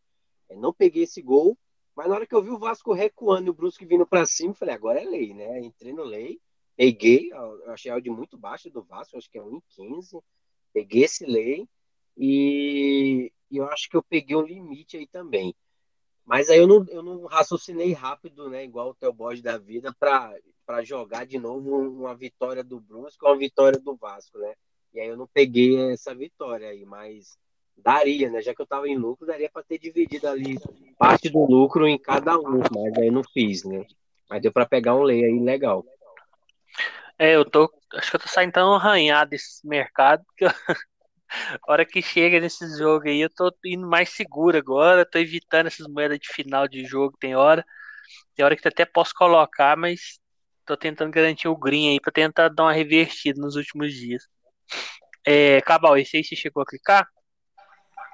É, não peguei esse gol, mas na hora que eu vi o Vasco recuando e o Brusque vindo para cima, falei, agora é lei, né? Entrei no lei, peguei, eu achei a de muito baixa do Vasco, acho que é 1,15. Peguei esse lei e, e eu acho que eu peguei um limite aí também. Mas aí eu não, eu não raciocinei rápido, né? Igual o Theo Borges da vida, para jogar de novo uma vitória do Brusque ou uma vitória do Vasco, né? E aí eu não peguei essa vitória aí, mas daria, né? Já que eu tava em lucro, daria para ter dividido ali parte do lucro em cada um, mas aí não fiz, né? Mas deu para pegar um lei aí legal. É, eu tô. Acho que eu tô saindo tão arranhado desse mercado que eu, a hora que chega nesse jogo aí, eu tô indo mais seguro agora, tô evitando essas moedas de final de jogo, tem hora. Tem hora que até posso colocar, mas tô tentando garantir o green aí pra tentar dar uma revertida nos últimos dias. É, Cabal, esse aí você chegou a clicar?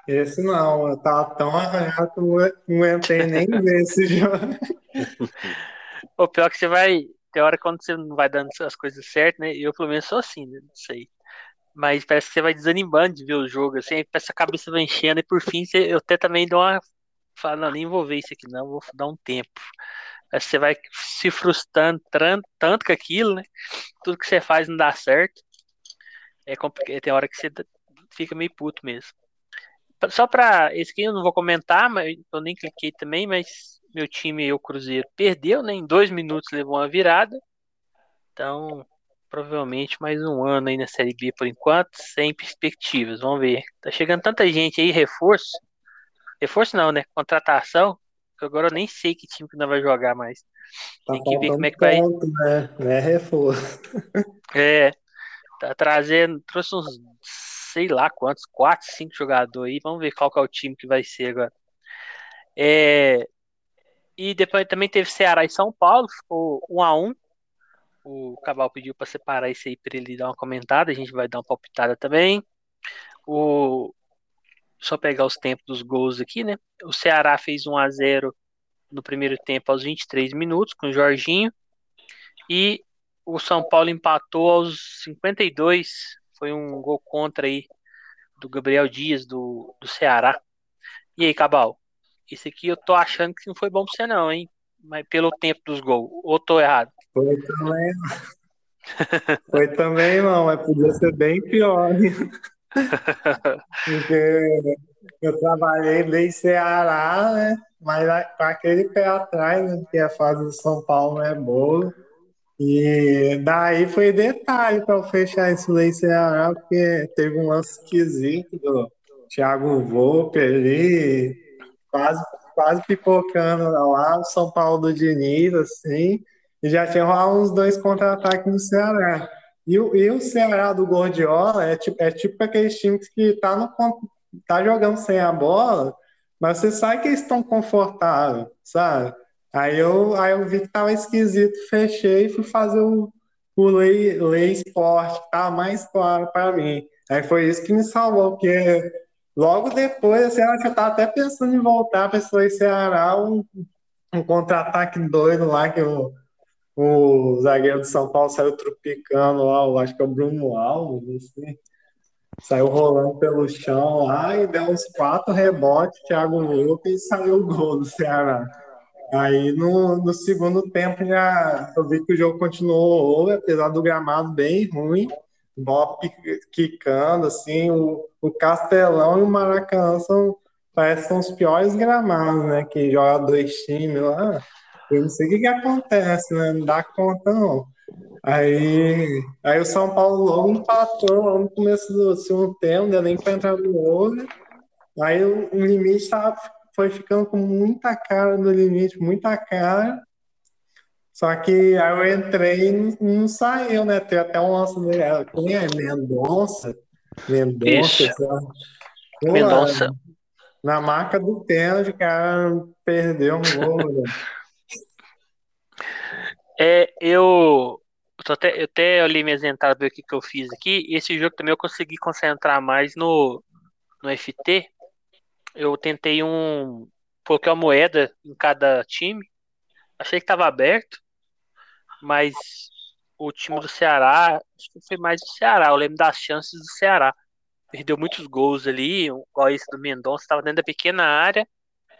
Esse não, eu tava tão arranhado que não entrei nem ver esse jogo. O pior que você vai. Tem hora quando você não vai dando as coisas certas, né? Eu pelo menos sou assim, né? Não sei. Mas parece que você vai desanimando de ver o jogo, assim, parece que a cabeça vai enchendo, e por fim você, eu até também dou uma. Falo, não, nem vou ver isso aqui, não, vou dar um tempo. Aí você vai se frustrando tanto com aquilo, né? Tudo que você faz não dá certo é complicado. Tem hora que você fica meio puto mesmo. Só pra. Esse aqui eu não vou comentar, mas eu nem cliquei também, mas meu time, o Cruzeiro, perdeu, né? Em dois minutos levou uma virada. Então, provavelmente mais um ano aí na Série B por enquanto, sem perspectivas. Vamos ver. Tá chegando tanta gente aí, reforço. Reforço não, né? Contratação. Que agora eu nem sei que time que não vai jogar mais. Tá Tem que ver como é que vai. Ponto, né? Não é reforço. É. Tá trazendo. Trouxe uns sei lá quantos, quatro, cinco jogadores aí. Vamos ver qual que é o time que vai ser agora. É, e depois também teve Ceará e São Paulo, ficou um a um. O Cabal pediu para separar isso aí para ele dar uma comentada. A gente vai dar uma palpitada também. O só pegar os tempos dos gols aqui, né? O Ceará fez 1 a 0 no primeiro tempo aos 23 minutos com o Jorginho e o São Paulo empatou aos 52. Foi um gol contra aí do Gabriel Dias do, do Ceará. E aí, Cabal? Esse aqui eu tô achando que não foi bom pra você não, hein? Mas pelo tempo dos gols. Ou tô errado? Foi também. Foi também não, mas podia ser bem pior. Porque eu trabalhei desde Ceará, né? Mas com aquele pé atrás, né? Porque a fase do São Paulo não é boa. E daí foi detalhe para fechar esse Lei Ceará, porque teve um lance esquisito do Thiago Volpe ali, quase, quase pipocando lá, o São Paulo do Diniz, assim, e já tinha rolado uns dois contra-ataques no Ceará. E o, e o Ceará do Gordiola é tipo, é tipo aqueles times que tá, no, tá jogando sem a bola, mas você sabe que eles estão confortáveis, sabe? Aí eu, aí eu vi que tava esquisito, fechei e fui fazer o, o Lei, lei Esporte, que tava mais claro para mim. Aí foi isso que me salvou, porque logo depois, assim, eu tava até pensando em voltar para esse Ceará, um, um contra-ataque doido lá que o, o zagueiro de São Paulo saiu tropicando lá, acho que é o Bruno Alves, assim. Saiu rolando pelo chão lá e deu uns quatro rebotes, Thiago Lucas, e saiu o gol do Ceará. Aí no, no segundo tempo já eu vi que o jogo continuou, apesar do gramado bem ruim, bola quicando, assim, o, o Castelão e o Maracanã são, parece são os piores gramados, né? Que joga dois times lá. Eu não sei o que, que acontece, né? Não dá conta, não. Aí, aí o São Paulo logo empatou no começo do segundo tempo, deu nem para entrar no olho. Aí o, o limite tava, foi ficando com muita cara no limite, muita cara. Só que aí eu entrei e não, não saiu, né? Tem até um lance dele. Quem é? Mendonça? Mendonça? Mendonça. Na marca do pênalti, o cara perdeu um gol, né? É, eu, eu até, eu até olhei minhas entradas ver o que, que eu fiz aqui. Esse jogo também eu consegui concentrar mais no, no FT. Eu tentei um. Coloquei uma moeda em cada time. Achei que estava aberto. Mas o time do Ceará, acho que foi mais do Ceará. Eu lembro das chances do Ceará. Perdeu muitos gols ali, igual esse do Mendonça, estava dentro da pequena área,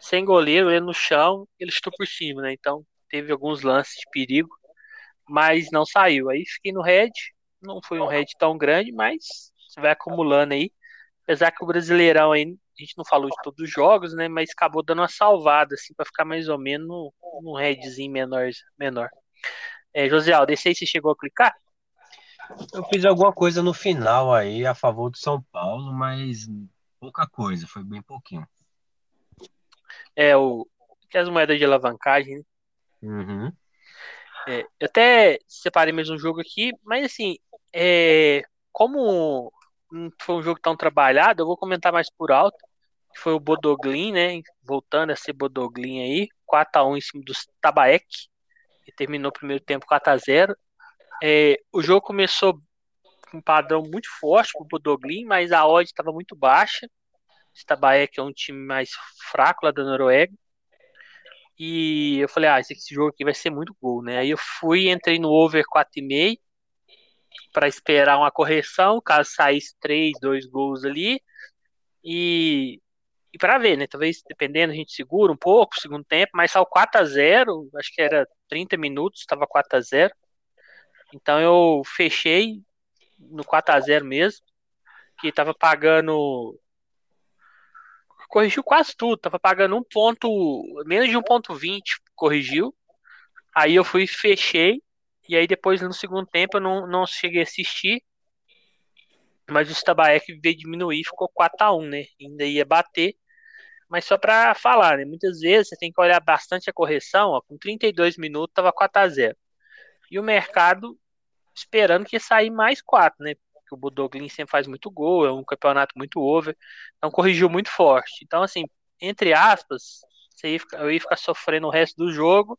sem goleiro, ele no chão, ele estou por cima, né? Então teve alguns lances de perigo, mas não saiu. Aí fiquei no red, não foi um red tão grande, mas vai acumulando aí. Apesar que o Brasileirão aí, a gente não falou de todos os jogos, né? Mas acabou dando uma salvada, assim, para ficar mais ou menos num redzinho menor. menor. É, José Aldo, esse aí você chegou a clicar? Eu fiz alguma coisa no final aí a favor do São Paulo, mas pouca coisa, foi bem pouquinho. É, o. Que as moedas de alavancagem, né? Uhum. É, eu até separei mais um jogo aqui, mas assim, é, como não foi um jogo tão trabalhado, eu vou comentar mais por alto. Que foi o Bodoglin, né? Voltando a ser Bodoglin aí, 4x1 em cima do Tabaek, que terminou o primeiro tempo 4x0. É, o jogo começou com um padrão muito forte pro Bodoglin, mas a odd estava muito baixa. O Tabaek é um time mais fraco lá da Noruega. E eu falei, ah, esse, jogo aqui vai ser muito gol, né? Aí eu fui, entrei no over 4,5 para esperar uma correção, caso saísse 3, 2 gols ali. E, e para ver, né? Talvez dependendo, a gente segura um pouco segundo tempo, mas saiu 4 a 0 acho que era 30 minutos, estava 4 a 0 Então eu fechei no 4 a 0 mesmo, que estava pagando corrigiu quase tudo, tava pagando um ponto, menos de 1.20, corrigiu. Aí eu fui fechei E aí depois no segundo tempo eu não, não cheguei a assistir. Mas o Stabaek veio diminuir, ficou 4 a 1 né? Ainda ia bater. Mas só para falar, né? Muitas vezes você tem que olhar bastante a correção, ó, com 32 minutos tava 4 a 0. E o mercado esperando que ia sair mais 4, né? Porque o Budoglin sempre faz muito gol, é um campeonato muito over. Então corrigiu muito forte. Então assim, entre aspas, ia ficar, eu ia ficar sofrendo o resto do jogo,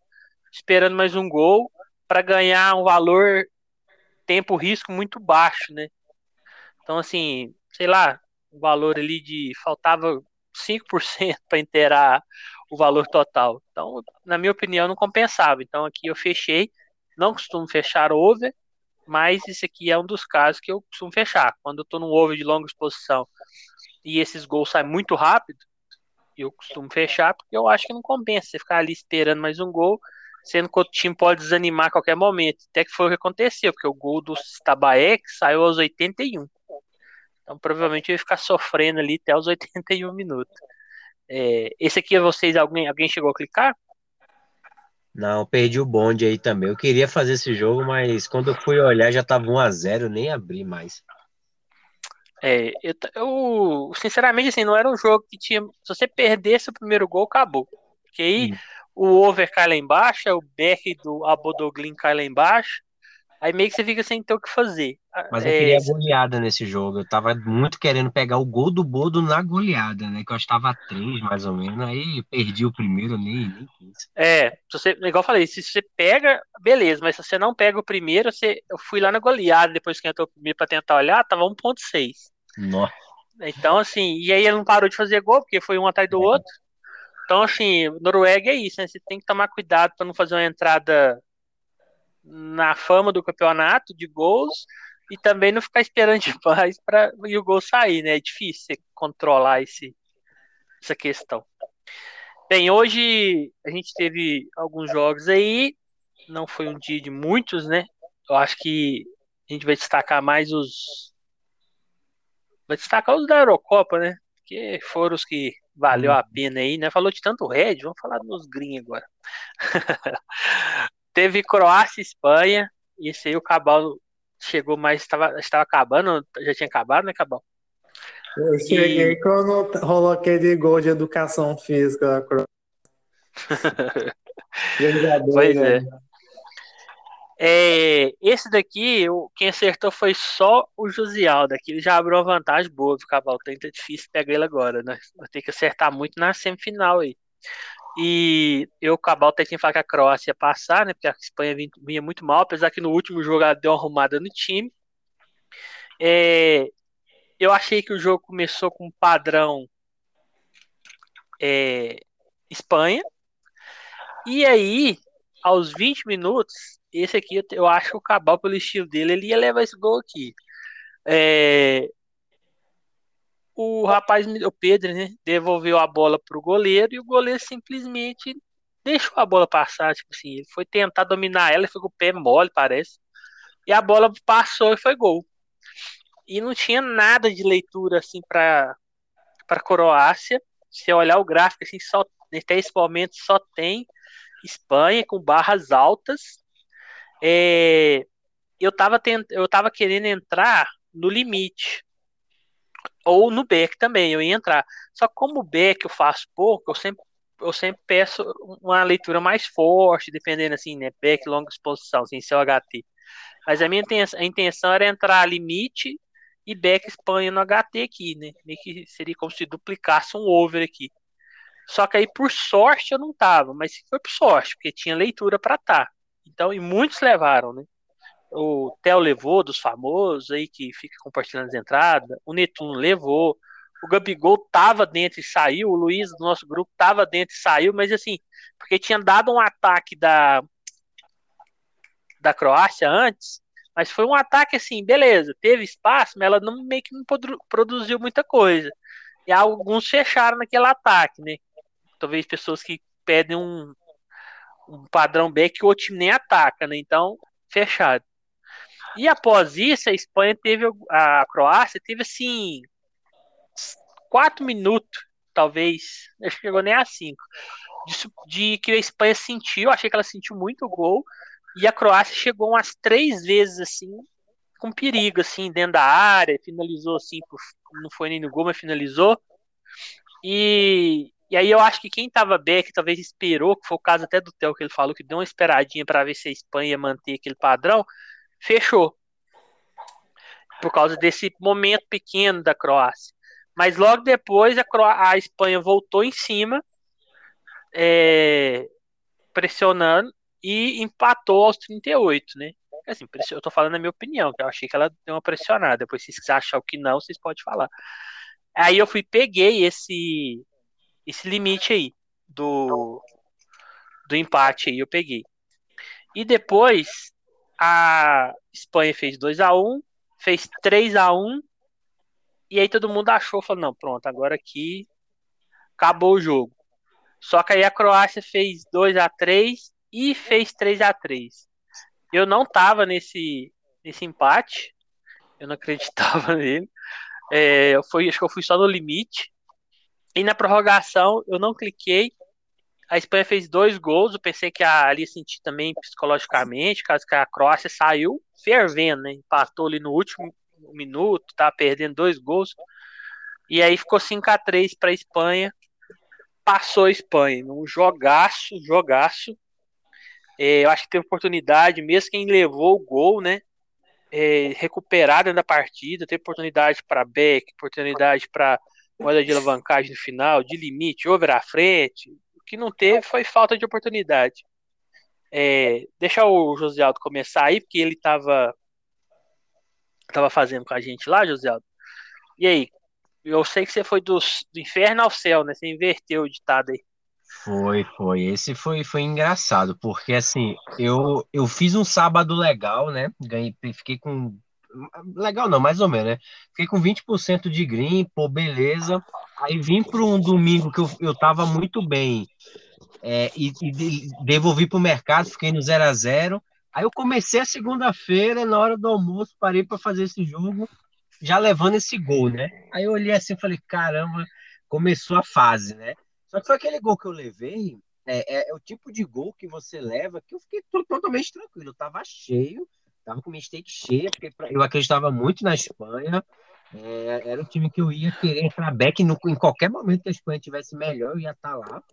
esperando mais um gol para ganhar um valor tempo risco muito baixo, né? Então assim, sei lá, o valor ali de faltava 5% para inteirar o valor total. Então, na minha opinião, não compensava. Então aqui eu fechei, não costumo fechar over, mas esse aqui é um dos casos que eu costumo fechar. Quando eu estou num over de longa exposição e esses gols saem muito rápido, eu costumo fechar porque eu acho que não compensa você ficar ali esperando mais um gol, sendo que o time pode desanimar a qualquer momento. Até que foi o que aconteceu, porque o gol do Stabaek saiu aos 81. Então provavelmente eu ia ficar sofrendo ali até os 81 minutos. É, esse aqui é vocês, alguém, alguém chegou a clicar? Não, perdi o bonde aí também. Eu queria fazer esse jogo, mas quando eu fui olhar já tava 1 a 0 nem abri mais. É, eu, eu, sinceramente, assim, não era um jogo que tinha. Se você perdesse o primeiro gol, acabou. Porque aí hum. o over cai lá embaixo, o back do Abodoglin cai lá embaixo. Aí meio que você fica sem ter o que fazer. Mas eu é, queria goleada nesse jogo. Eu tava muito querendo pegar o gol do Bodo na goleada, né? Que eu estava a três, mais ou menos. Aí perdi o primeiro, nem, nem quis. É, você, igual eu falei, se você pega, beleza, mas se você não pega o primeiro, você, eu fui lá na goleada depois que entrou o primeiro pra tentar olhar, tava 1.6. Nossa. Então, assim, e aí ele não parou de fazer gol, porque foi um atrás do é. outro. Então, assim, Noruega é isso, né? Você tem que tomar cuidado para não fazer uma entrada na fama do campeonato de gols e também não ficar esperando demais para o gol sair, né? É difícil você controlar esse, essa questão. Bem, hoje a gente teve alguns jogos aí, não foi um dia de muitos, né? Eu acho que a gente vai destacar mais os. Vai destacar os da Eurocopa, né? Que foram os que valeu a pena aí, né? Falou de tanto Red, vamos falar dos Green agora. Teve Croácia e Espanha. E esse aí o Cabal chegou, mas estava, estava acabando. Já tinha acabado, né, Cabal? Eu cheguei e... quando rolou aquele gol de educação física da Croácia. pois é. é. Esse daqui, quem acertou foi só o Josial. Daqui ele já abriu uma vantagem boa do Cabal. Tá difícil pegar ele agora, né? Vai ter que acertar muito na semifinal aí. E eu, Cabal, até que falar que a Croácia ia passar, né? Porque a Espanha vinha muito mal, apesar que no último jogo ela deu uma arrumada no time. É, eu achei que o jogo começou com um padrão é, Espanha. E aí, aos 20 minutos, esse aqui eu acho que o Cabal, pelo estilo dele, ele ia levar esse gol aqui. É, o rapaz, o Pedro, né, devolveu a bola pro goleiro e o goleiro simplesmente deixou a bola passar, tipo assim, ele foi tentar dominar ela, foi com o pé mole, parece. E a bola passou e foi gol. E não tinha nada de leitura assim para para Croácia. Se olhar o gráfico assim, só até esse momento só tem Espanha com barras altas. É, eu tava tent, eu tava querendo entrar no limite ou no back também, eu ia entrar. Só que como o back eu faço pouco, eu sempre, eu sempre peço uma leitura mais forte, dependendo assim, né? Back, longa exposição, sem ser o HT. Mas a minha intenção, a intenção era entrar limite e back Espanha no HT aqui, né? Meio que seria como se duplicasse um over aqui. Só que aí, por sorte, eu não tava, mas foi por sorte, porque tinha leitura para. Tá. Então, e muitos levaram, né? O Theo levou, dos famosos aí que fica compartilhando as entradas, o Netuno levou, o Gabigol tava dentro e saiu, o Luiz do nosso grupo tava dentro e saiu, mas assim, porque tinha dado um ataque da da Croácia antes, mas foi um ataque assim, beleza, teve espaço, mas ela não meio que não produziu muita coisa. E alguns fecharam naquele ataque, né? Talvez pessoas que pedem um, um padrão B que o time nem ataca, né? Então, fechado. E após isso, a Espanha teve, a Croácia teve assim, quatro minutos, talvez, não chegou nem a cinco, de, de, que a Espanha sentiu, achei que ela sentiu muito gol, E a Croácia chegou umas três vezes assim, com perigo, assim, dentro da área, finalizou assim, não foi nem no gol, mas finalizou. E, e aí eu acho que quem tava back talvez esperou, que foi o caso até do Theo que ele falou, que deu uma esperadinha para ver se a Espanha manter aquele padrão, fechou. Por causa desse momento pequeno da Croácia. Mas logo depois a, a Espanha voltou em cima, é, pressionando, e empatou aos 38, né? Assim, eu tô falando a minha opinião, que eu achei que ela deu uma pressionada. Depois, se vocês acham que não, vocês podem falar. Aí eu fui, peguei esse, esse limite aí do, do empate aí, eu peguei. E depois a Espanha fez 2 a 1 fez 3 a 1 e aí todo mundo achou, falou, não, pronto, agora aqui acabou o jogo. Só que aí a Croácia fez 2 a 3 e fez 3 a 3 Eu não tava nesse, nesse empate, eu não acreditava nele. É, eu fui, acho que eu fui só no limite. E na prorrogação eu não cliquei. A Espanha fez dois gols. Eu pensei que a, ali senti também psicologicamente, caso que a Croácia saiu fervendo, né? Empatou ali no último minuto, tá perdendo dois gols. E aí ficou 5 a 3 para a Espanha. Passou a Espanha, um jogaço, jogaço. É, eu acho que teve oportunidade, mesmo quem levou o gol, né? É, recuperada da partida, teve oportunidade para Beck, oportunidade para moeda de alavancagem no final, de limite, over à frente. Que não teve foi falta de oportunidade. É, deixa o José Aldo começar aí, porque ele estava tava fazendo com a gente lá, José Aldo. E aí? Eu sei que você foi do, do inferno ao céu, né? Você inverteu o ditado aí. Foi, foi. Esse foi, foi engraçado, porque assim, eu, eu fiz um sábado legal, né? Ganhei, fiquei com. Legal não, mais ou menos, né? Fiquei com 20% de green, pô, beleza. Aí vim para um domingo que eu, eu tava muito bem é, e, e devolvi pro mercado, fiquei no 0 a 0 Aí eu comecei a segunda-feira, na hora do almoço, parei para fazer esse jogo, já levando esse gol, né? Aí eu olhei assim e falei, caramba, começou a fase, né? Só que foi aquele gol que eu levei, é, é, é, o tipo de gol que você leva que eu fiquei totalmente tranquilo. Eu tava cheio, tava com minha stake cheia, porque eu acreditava muito na Espanha. É, era o time que eu ia querer entrar back no, em qualquer momento que a Espanha tivesse melhor, eu ia estar tá lá,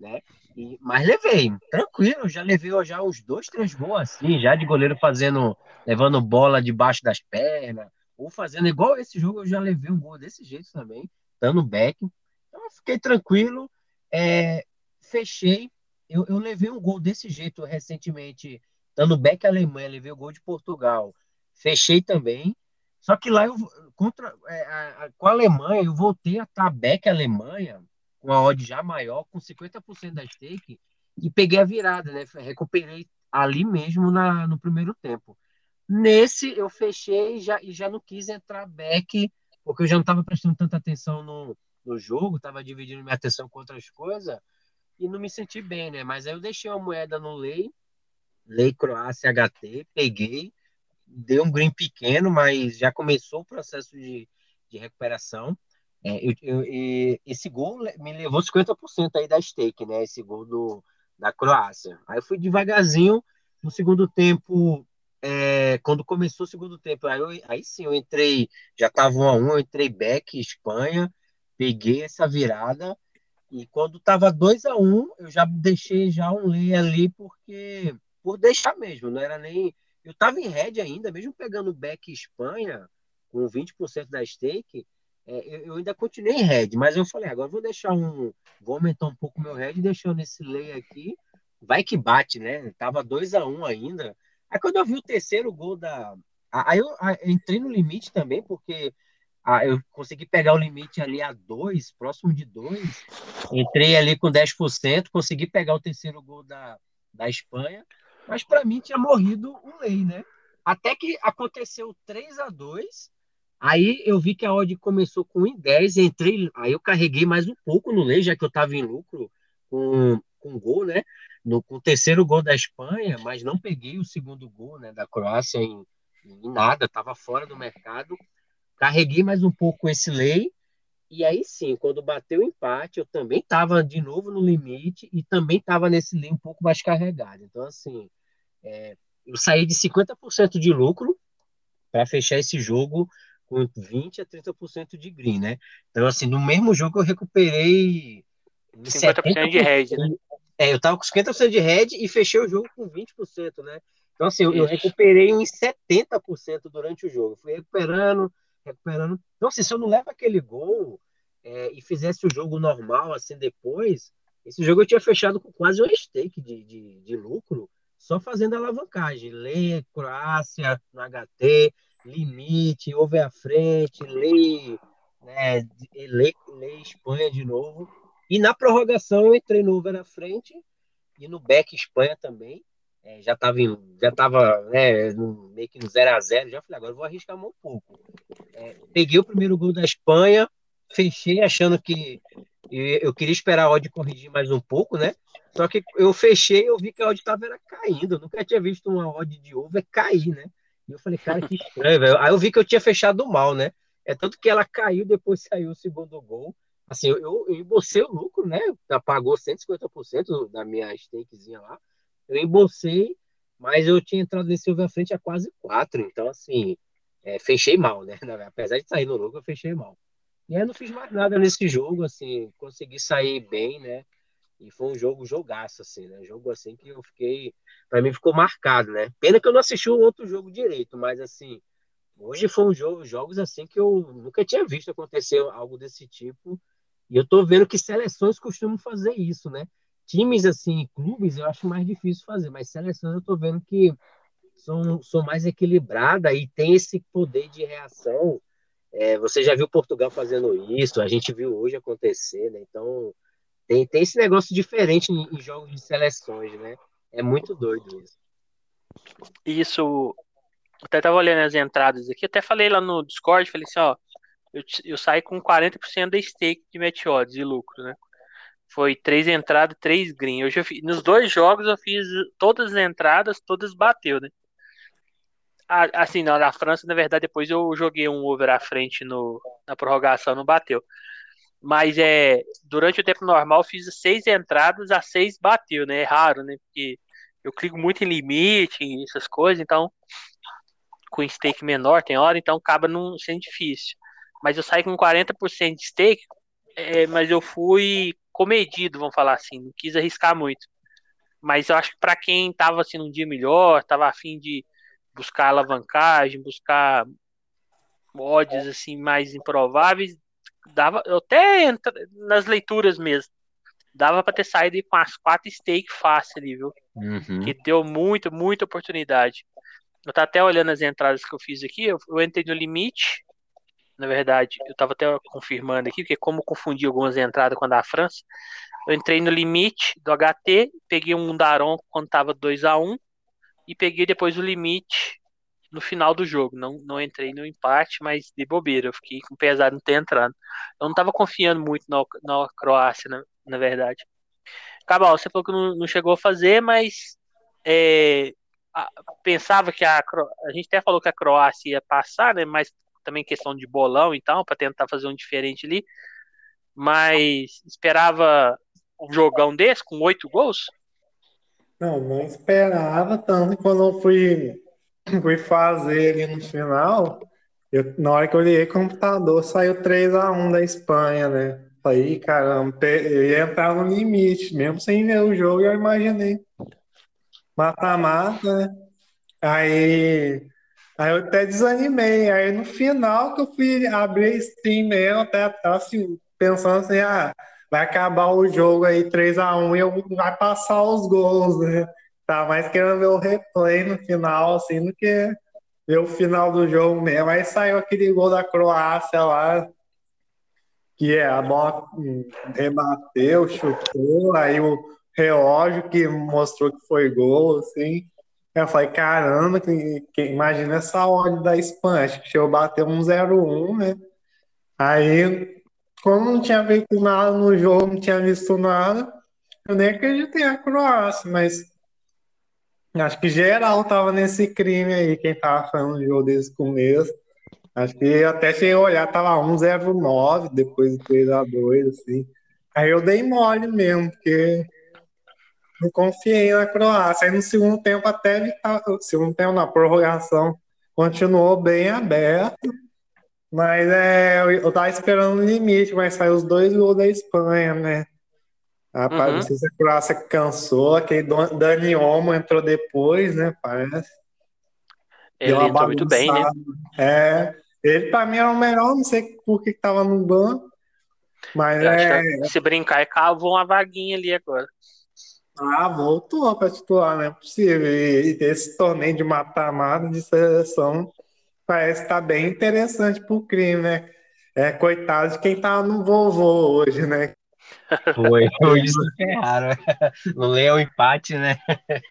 né? E, mas levei, tranquilo, já levei já uns dois, três gols assim, já de goleiro fazendo, levando bola debaixo das pernas, ou fazendo igual esse jogo, eu já levei um gol desse jeito também, dando back. Então eu fiquei tranquilo, é, fechei. Eu, eu levei um gol desse jeito recentemente, dando back à Alemanha, levei o gol de Portugal. Fechei também. Só que lá eu contra é, a, a, com a Alemanha, eu voltei a estar back à Alemanha, com a odd já maior, com 50% da stake, e peguei a virada, né? Recuperei ali mesmo na, no primeiro tempo. Nesse eu fechei já, e já não quis entrar back, porque eu já não estava prestando tanta atenção no, no jogo, tava dividindo minha atenção com outras coisas e não me senti bem, né? Mas aí eu deixei uma moeda no Lei, Lei Croácia HT, peguei, dei um green pequeno, mas já começou o processo de, de recuperação. É, eu, eu, esse gol me levou 50% aí da stake, né? Esse gol do, da Croácia. Aí eu fui devagarzinho no segundo tempo. É, quando começou o segundo tempo, aí, eu, aí sim eu entrei, já tava 1 a 1 eu entrei back Espanha, peguei essa virada e quando tava 2 a 1 um, eu já deixei já um lay ali porque por deixar mesmo, não era nem eu tava em red ainda, mesmo pegando back Espanha com 20% da stake, é, eu ainda continuei em red, mas eu falei, agora vou deixar um, vou aumentar um pouco meu red, deixando esse lay aqui, vai que bate, né? Tava 2 a 1 um ainda. Aí quando eu vi o terceiro gol da aí eu entrei no limite também, porque ah, eu consegui pegar o limite ali a 2, próximo de 2. Entrei ali com 10%, consegui pegar o terceiro gol da, da Espanha, mas para mim tinha morrido o lei, né? Até que aconteceu 3 a 2 Aí eu vi que a odd começou com 1,10, entrei, aí eu carreguei mais um pouco no lei, já que eu estava em lucro com, com gol, né? No, com o terceiro gol da Espanha, mas não peguei o segundo gol né, da Croácia em, em nada, estava fora do mercado. Carreguei mais um pouco esse lei. E aí sim, quando bateu o empate, eu também estava de novo no limite e também estava nesse lei um pouco mais carregado. Então, assim, É, eu saí de 50% de lucro para fechar esse jogo com 20 a 30% de green, né? Então, assim, no mesmo jogo eu recuperei 50% de head, né? É, eu tava com 50% de head e fechei o jogo com 20%, né? Então, assim, eu, eu recuperei uns 70% durante o jogo. Fui recuperando, recuperando. Então, assim, se eu não levo aquele gol é, e fizesse o jogo normal, assim, depois, esse jogo eu tinha fechado com quase um stake de, de, de lucro, só fazendo alavancagem. Lê Croácia no HT, limite, over à frente, lei, né, lei, lei Espanha de novo. E na prorrogação eu entrei no over à frente e no back Espanha também. É, já estava já tava, né, no, meio que no 0 a 0 já falei, agora vou arriscar um pouco. É, peguei o primeiro gol da Espanha, fechei achando que eu queria esperar a odd corrigir mais um pouco, né? Só que eu fechei eu vi que a odd estava caindo. Eu nunca tinha visto uma odd de over cair, né? E eu falei, cara, que estranho, velho. Aí eu vi que eu tinha fechado mal, né? É tanto que ela caiu, depois saiu o segundo gol. Assim, eu, eu, eu embolsei o lucro, né? Pagou 150% da minha stakezinha lá. Eu embolsei, mas eu tinha entrado nesse over à frente a quase 4. Então, assim, é, fechei mal, né? Apesar de sair no lucro, eu fechei mal. E aí não fiz mais nada nesse jogo, assim, consegui sair bem, né? E foi um jogo jogaço, assim, né? Jogo assim que eu fiquei. Pra mim ficou marcado, né? Pena que eu não assisti o outro jogo direito, mas assim, hoje foi um jogo, jogos assim que eu nunca tinha visto acontecer algo desse tipo. E eu tô vendo que seleções costumam fazer isso, né? Times assim, clubes, eu acho mais difícil fazer, mas seleções eu tô vendo que são, são mais equilibradas e tem esse poder de reação. É, você já viu Portugal fazendo isso, a gente viu hoje acontecer, né? Então, tem, tem esse negócio diferente em, em jogos de seleções, né? É muito doido isso. Isso. Até tava olhando as entradas aqui, até falei lá no Discord, falei assim, ó, eu, eu saí com 40% da stake de match odds de lucro, né? Foi três entradas, três green. Eu fiz, nos dois jogos eu fiz todas as entradas, todas bateu, né? assim, na, França, na verdade, depois eu joguei um over à frente no, na prorrogação, não bateu. Mas é durante o tempo normal fiz seis entradas, a seis bateu, né? É raro, né? Porque eu clico muito em limite, essas coisas, então com stake menor tem hora, então acaba não sendo difícil. Mas eu saí com 40% de stake, é, mas eu fui comedido, vamos falar assim, não quis arriscar muito. Mas eu acho que para quem tava assim num dia melhor, tava afim de buscar alavancagem, buscar mods assim mais improváveis, dava, eu até entra, nas leituras mesmo, dava para ter saído com as quatro stake fácil ali, viu? Uhum. Que deu muito, muita oportunidade. Eu tava até olhando as entradas que eu fiz aqui, eu, eu entrei no limite, na verdade, eu tava até confirmando aqui, porque como confundi algumas entradas com a da França, eu entrei no limite do HT, peguei um Daron quando tava 2 a 1 e peguei depois o limite no final do jogo. Não, não entrei no empate, mas de bobeira. Eu fiquei com pesado não ter entrado. Eu não estava confiando muito na, na Croácia, na, na verdade. Cabal, você falou que não, não chegou a fazer, mas é, a, pensava que a, a gente até falou que a Croácia ia passar, né? Mas também questão de bolão e tal, para tentar fazer um diferente ali. Mas esperava um jogão desse com oito gols? Não, não esperava tanto quando eu fui fui fazer ali no final, eu, na hora que eu liguei o computador, saiu 3 a 1 da Espanha, né? Falei, caramba, eu ia entrar no limite, mesmo sem ver o jogo, eu imaginei. Mata-mata, né? Aí, aí eu até desanimei. Aí no final que eu fui abrir Steam mesmo, até assim, pensando assim, ah, vai acabar o jogo aí 3 a 1 e eu vai passar os gols, né? Tá mais querendo ver o replay no final, assim, do que ver o final do jogo mesmo. Aí saiu aquele gol da Croácia lá, que é a bola rebateu, chutou, aí o relógio que mostrou que foi gol, assim. Eu falei, caramba, que, que, imagina essa ordem da Espanha, acho que chegou a bater um 0-1, né? Aí, como não tinha visto nada no jogo, não tinha visto nada, eu nem acreditei na Croácia, mas Acho que geral tava nesse crime aí, quem tava falando do jogo desde o começo. Acho que até cheguei a olhar, tava 109, depois do 3x2, assim. Aí eu dei mole mesmo, porque não confiei na Croácia. Aí no segundo tempo, até segundo tempo, na prorrogação, continuou bem aberto. Mas é, eu tava esperando o limite, mas saiu os dois gols da Espanha, né? Rapaz, uhum. não sei se a Croácia cansou, aquele Dani Olmo entrou depois, né? Parece. Ele entrou muito bem, né? É, ele pra mim era o melhor, não sei por que tava no banco. Mas é... se brincar, cavou uma vaguinha ali agora. Ah, voltou para titular, não é possível. E esse torneio de mata-mata de seleção parece estar tá bem interessante pro crime, né? É, coitado de quem tá no vovô hoje, né? Foi, foi isso que ferraram. Não leia o empate, né?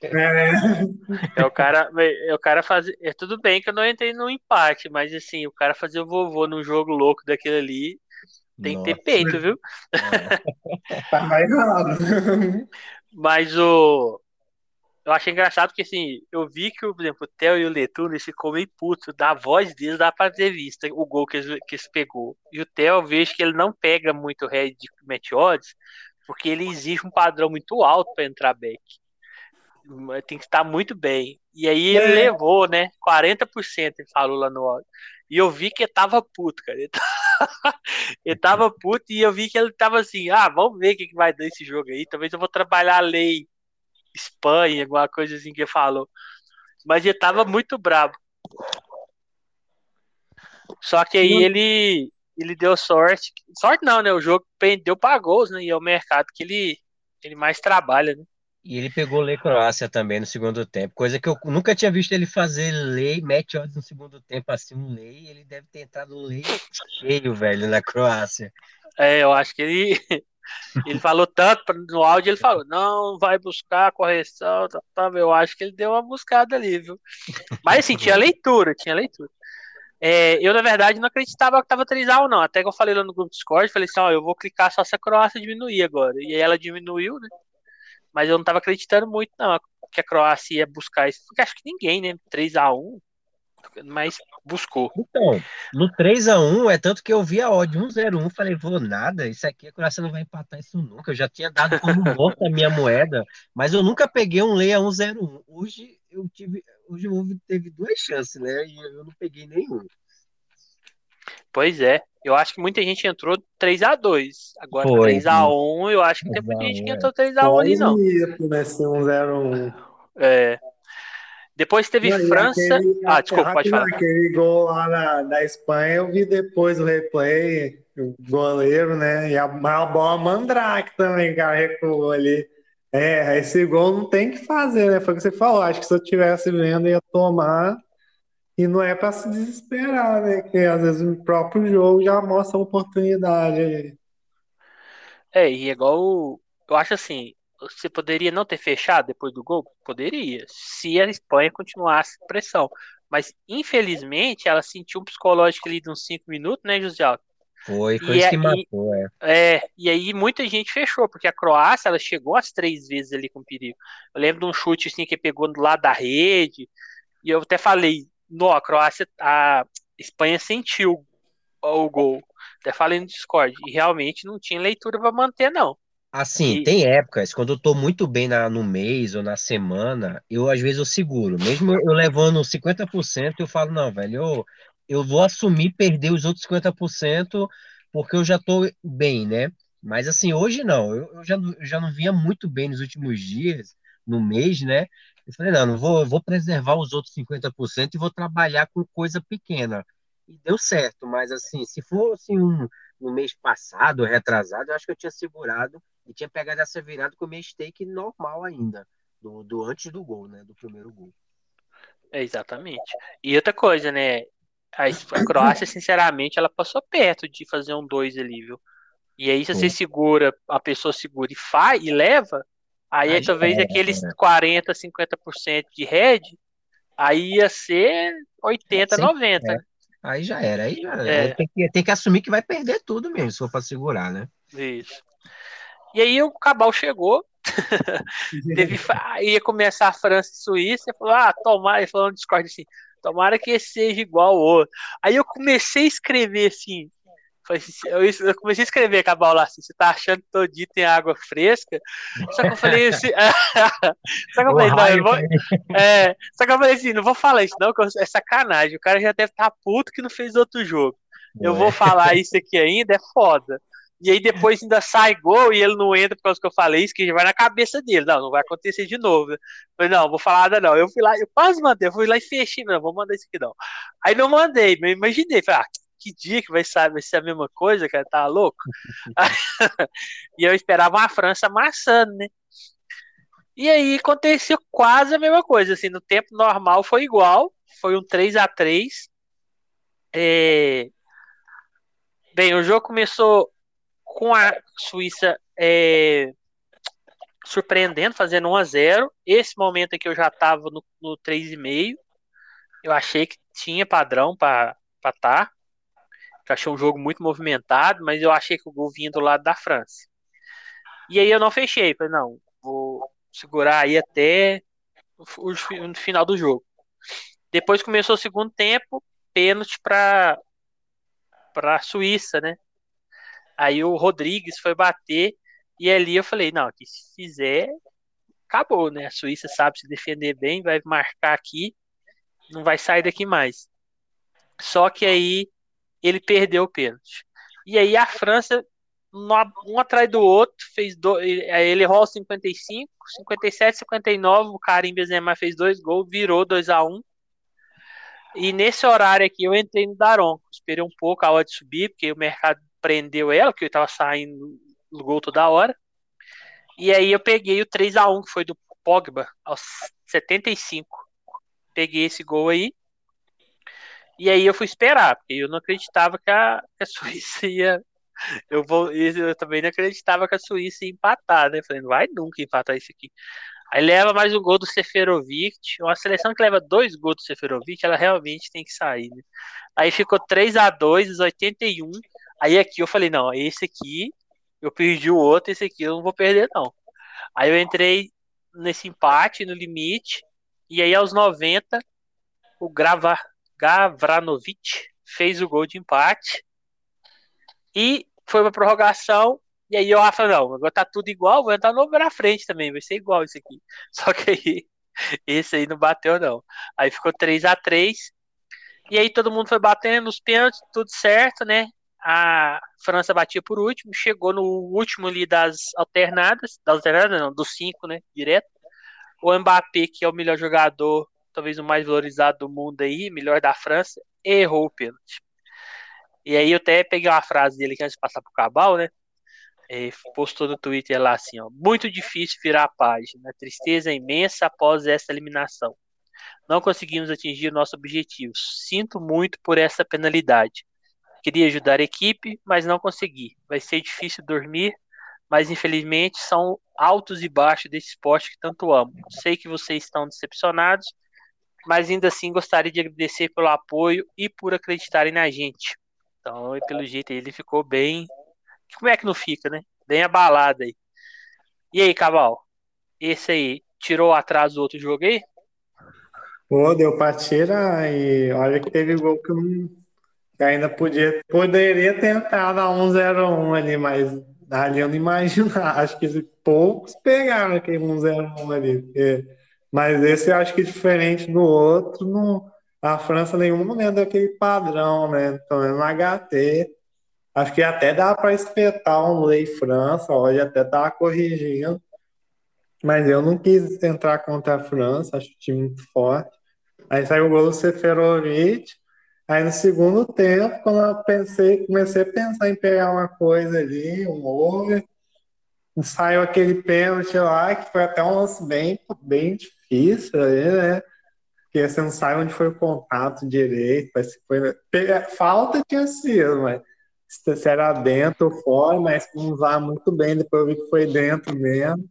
É. é o cara, é o cara fazer. É tudo bem que eu não entrei no empate, mas assim, o cara fazer o vovô num jogo louco daquele ali tem Nossa. que ter peito, viu? É. tá mais errado. Mas o. Eu achei engraçado que assim, eu vi que, por exemplo, o Theo e o Letu, eles ficou meio puto. Da voz deles dá pra ter visto o gol que eles, que eles pegou. E o Theo, eu vejo que ele não pega muito head de match odds, porque ele exige um padrão muito alto para entrar back. Tem que estar muito bem. E aí ele é. levou, né? 40% ele falou lá no áudio. E eu vi que ele tava puto, cara. Ele tava, ele tava puto e eu vi que ele tava assim: ah, vamos ver o que, que vai dar esse jogo aí. Talvez eu vou trabalhar a lei Espanha, alguma coisa assim que ele falou. Mas ele tava muito bravo. Só que aí ele, ele deu sorte. Sorte não, né? O jogo pendeu para gols, né? E é o mercado que ele, ele mais trabalha, né? E ele pegou Lei Croácia também no segundo tempo, coisa que eu nunca tinha visto ele fazer lei, match odds no segundo tempo assim, um lei, ele deve ter entrado lei cheio, velho, na Croácia. É, eu acho que ele ele falou tanto no áudio, ele falou, não, vai buscar correção, tá, tá, eu acho que ele deu uma buscada ali, viu? Mas assim, tinha leitura, tinha leitura. É, eu, na verdade, não acreditava que estava 3 ou não. Até que eu falei lá no grupo Discord, falei assim, ó, eu vou clicar só se a Croácia diminuir agora. E aí ela diminuiu, né? Mas eu não estava acreditando muito, não, que a Croácia ia buscar isso, porque acho que ninguém, né? 3 a 1 mas buscou. Então, no 3 a 1 é tanto que eu vi a odd 1-0-1, falei, vou nada, isso aqui a Croácia não vai empatar isso nunca. Eu já tinha dado como morta a minha moeda, mas eu nunca peguei um Leia 1-0-1. Hoje eu tive, hoje o Ovo teve duas chances, né? E eu não peguei nenhum. Pois é. Eu acho que muita gente entrou 3x2. Agora 3x1, eu acho que tem muita gente que entrou 3x1 ali, não. Nesse 1x0-1. É. Depois teve não, França. Aquele, ah, desculpa, pode falar. Aquele gol lá na, da Espanha, eu vi depois o replay, o goleiro, né? E a, a bola Mandrake também, cara, recuou ali. É, esse gol não tem que fazer, né? Foi o que você falou. Acho que se eu tivesse vendo, ia tomar. E não é para se desesperar, né? Que às vezes o próprio jogo já mostra a oportunidade aí. É, e é igual. Eu acho assim, você poderia não ter fechado depois do gol? Poderia, se a Espanha continuasse pressão. Mas, infelizmente, ela sentiu um psicológico ali de uns 5 minutos, né, José Alto? Foi, foi isso que matou, é. É, e aí muita gente fechou, porque a Croácia, ela chegou as três vezes ali com perigo. Eu lembro de um chute, assim, que pegou do lado da rede, e eu até falei, no, a Croácia, a Espanha sentiu o gol. Até falei no Discord. E realmente não tinha leitura para manter, não. Assim, e... tem épocas, quando eu tô muito bem na, no mês ou na semana, eu às vezes eu seguro. Mesmo eu levando 50%, eu falo, não, velho, eu, eu vou assumir perder os outros 50% porque eu já tô bem, né? Mas assim, hoje não. Eu, eu já, eu já não vinha muito bem nos últimos dias, no mês, né? Eu falei, não, não vou, vou preservar os outros 50% e vou trabalhar com coisa pequena. E deu certo, mas assim, se fosse um no mês passado, retrasado, eu acho que eu tinha segurado e tinha pegado essa virada com o meu stake normal ainda, do, do antes do gol, né? Do primeiro gol. Exatamente. E outra coisa, né? A, a Croácia, sinceramente, ela passou perto de fazer um 2 ali, viu? E aí, se você segura, a pessoa segura e faz e leva, Aí, aí talvez é, aqueles é. 40, 50% de head, aí ia ser 80, Sim, 90. É. Aí já era. Aí já é. tem, que, tem que assumir que vai perder tudo mesmo, se for para segurar, né? Isso. E aí o Cabal chegou, teve, ia começar a França e Suíça, falou, ah, tomara, ele falou no Discord assim, tomara que esse seja igual ao outro. Aí eu comecei a escrever assim, Eu, comecei a escrever com a bola assim, você tá achando que todo dia tem água fresca? Só que eu falei assim. só que eu falei, não, eu vou. É, só que eu falei assim, não vou falar isso, não, que é sacanagem. O cara já deve estar tá puto que não fez outro jogo. Eu vou falar isso aqui ainda, é foda. E aí depois ainda sai gol e ele não entra por causa que eu falei isso, que já vai na cabeça dele. Não, não vai acontecer de novo. Eu falei, não, vou falar nada não. Eu fui lá, eu quase mandei, eu fui lá e fechei, não, vou mandar isso aqui não. Aí não mandei, mas imaginei, falei, ah, que dia que vai, ser a mesma coisa, cara, tá louco? e eu esperava uma França amassando, né? E aí aconteceu quase a mesma coisa, assim, no tempo normal foi igual, foi um 3 a 3 é... Bem, o jogo começou com a Suíça é... surpreendendo, fazendo 1 a 0 Esse momento aqui eu já estava no, no 3,5. Eu achei que tinha padrão para estar. Tá. Eu achei um jogo muito movimentado, mas eu achei que o gol vinha do lado da França. E aí eu não fechei, falei, não, vou segurar aí até o, final do jogo. Depois começou o segundo tempo, pênalti para para Suíça, né? Aí o Rodrigues foi bater e ali eu falei, não, que se fizer, acabou, né? A Suíça sabe se defender bem, vai marcar aqui, não vai sair daqui mais. Só que aí ele perdeu o pênalti. E aí a França, um atrás do outro, fez dois, ele errou 55, 57, 59, o Karim Benzema fez dois gols, virou 2 a 1 E nesse horário aqui eu entrei no Daron, esperei um pouco a hora de subir, porque o mercado prendeu ela, que eu tava saindo no gol toda hora. E aí eu peguei o 3 a 1 que foi do Pogba, aos 75. Peguei esse gol aí. E aí eu fui esperar, porque eu não acreditava que a, que a Suíça ia. Eu, vou, eu também não acreditava que a Suíça ia empatar, né? Falei, não vai nunca empatar isso aqui. Aí leva mais um gol do Seferovic. Uma seleção que leva dois gols do Seferovic, ela realmente tem que sair, né? Aí ficou 3 a 2 os 81. Aí aqui eu falei, não, esse aqui eu perdi o outro, esse aqui eu não vou perder, não. Aí eu entrei nesse empate, no limite, e aí aos 90, o Gravar, Gavranovic fez o gol de empate e foi para prorrogação. E aí eu falei, não, agora tá tudo igual, vou entrar novo na frente também, vai ser igual isso aqui. Só que aí, esse aí não bateu, não. Aí ficou 3 a 3 E aí todo mundo foi batendo os pênaltis, tudo certo, né? A França batia por último, chegou no último ali das alternadas, das alternadas não, dos cinco, né? Direto. O Mbappé, que é o melhor jogador talvez o mais valorizado do mundo aí, melhor da França, errou o pênalti. E aí eu até peguei uma frase dele que antes de passar pro Cabal, né? Ele postou no Twitter lá assim, ó, muito difícil virar a página, tristeza imensa após essa eliminação. Não conseguimos atingir nosso objetivo. Sinto muito por essa penalidade. Queria ajudar a equipe, mas não consegui. Vai ser difícil dormir, mas infelizmente são altos e baixos desse esporte que tanto amo. Sei que vocês estão decepcionados, mas ainda assim gostaria de agradecer pelo apoio e por acreditarem na gente. Então, pelo jeito, ele ficou bem. Como é que não fica, né? Bem abalado aí. E aí, Cabal? Esse aí, tirou atrás do outro jogo aí? Pô, deu pra tirar e olha que teve gol que, ainda podia, poderia tentar dar um 0 ali, mas ali eu não imagino. Acho que poucos pegaram aquele 1 0 ali. Porque mas esse eu acho que diferente do outro, a França nenhum momento é aquele padrão, né? Então é no HT. Acho que até dá para espetar um Lei França, pode até estar corrigindo. Mas eu não quis entrar contra a França, acho o time muito forte. Aí saiu o gol do Seferovic. Aí no segundo tempo, quando eu pensei, comecei a pensar em pegar uma coisa ali, um over, saiu aquele pênalti lá, que foi até um lance bem, bem aí, né? Porque você não sabe onde foi o contato direito, mas foi. Falta tinha sido, mas se era dentro ou fora, mas não lá muito bem, depois eu vi que foi dentro mesmo.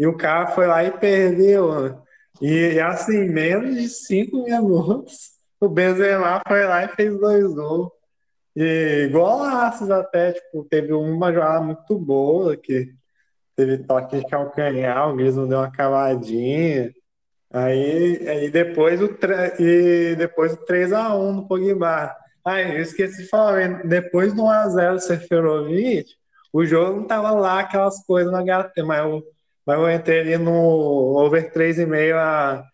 E o cara foi lá e perdeu. E assim, menos de cinco minutos, o Benzema foi lá e fez dois gols. E golaços até, tipo, teve uma jogada muito boa, que teve toque de calcanhar, o Grisman deu uma cavadinha. Aí, aí depois o e depois o 3 a 1 no Pogba. Ah, eu esqueci de falar, depois do 1x0 Seferovic, o jogo não tava lá aquelas coisas no HT, mas eu, mas eu entrei ali no over 3,5 a,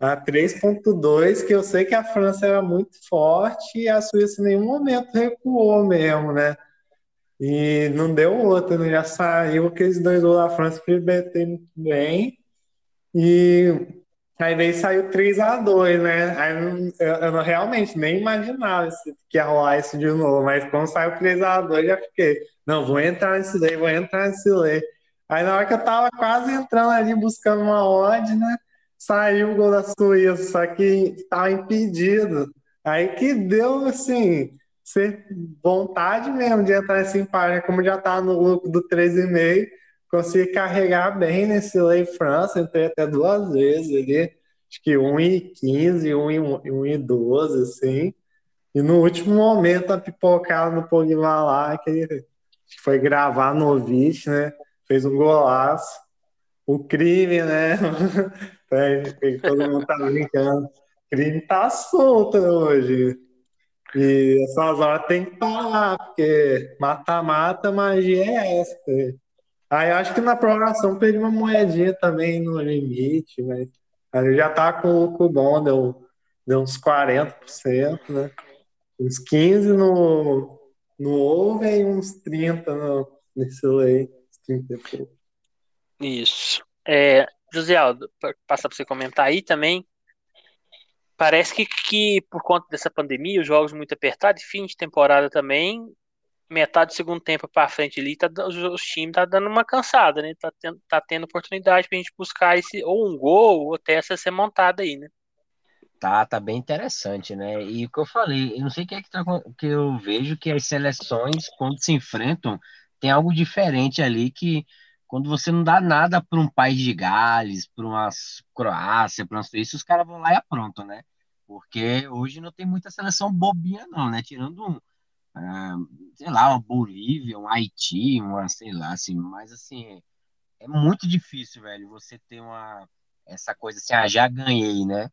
a 3.2, que eu sei que a França era muito forte e a Suíça em nenhum momento recuou mesmo, né? E não deu outra, né? Já saiu aqueles dois gols da França muito bem. E aí daí saiu 3x2, né? Aí eu, eu não, realmente nem imaginava que ia rolar isso de novo, mas quando saiu 3x2 já fiquei, não, vou entrar nesse lei, vou entrar nesse lei. Aí na hora que eu tava quase entrando ali buscando uma odd, né? Saiu o gol da Suíça, só que tava impedido. Aí que deu assim vontade mesmo de entrar nesse empate, como já tá no lucro do 3,5, consegui carregar bem nesse Lei França, entrei até duas vezes ali, acho que 1,15, 1,12, assim. E no último momento, a pipocada no Pogba lá, que ele foi gravar no Vich, né? Fez um golaço. O crime, né? Todo mundo tá brincando. O crime tá solto hoje. E essas horas tem que parar, porque mata-mata, magia é essa. Aí acho que na prorrogação perdi uma moedinha também no limite, mas aí já tá com o bom, deu, deu uns 40%, né? Uns 15 no, no over e uns 30 no, nesse lei. 30 Isso. É, José Aldo, passar para você comentar aí também. Parece que, que por conta dessa pandemia, os jogos muito apertados, fim de temporada também, metade do segundo tempo para frente ali, tá, os, os times tá dando uma cansada, né? Tá tendo, tá tendo oportunidade pra gente buscar esse, ou um gol, ou até essa ser montada aí, né? Tá, tá bem interessante, né? E o que eu falei, eu não sei o que é que, tá, que eu vejo que as seleções, quando se enfrentam, tem algo diferente ali que quando você não dá nada para um país de Gales, para uma Croácia, para uma Suíça, os caras vão lá e aprontam, né? Porque hoje não tem muita seleção bobinha, não, né? Tirando um, sei lá, uma Bolívia, um Haiti, uma, sei lá, assim, mas assim, é, é muito difícil, velho, você ter uma, essa coisa assim, ah, já ganhei, né?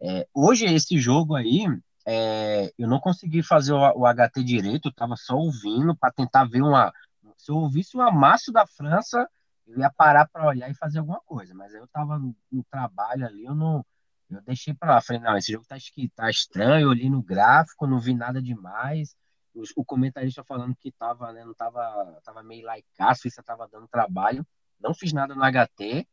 É, hoje, esse jogo aí, é, eu não consegui fazer o, o HT direito, eu tava só ouvindo para tentar ver uma, se eu ouvisse o amasso da França, eu ia parar para olhar e fazer alguma coisa. Mas eu estava no, no, trabalho ali, eu não. Eu deixei para lá. Falei, não, esse jogo tá, tá estranho, eu olhei no gráfico, não vi nada demais. O, comentarista falando que tava, né, não tava, tava meio laicaço, isso tava dando trabalho. Não fiz nada no HT.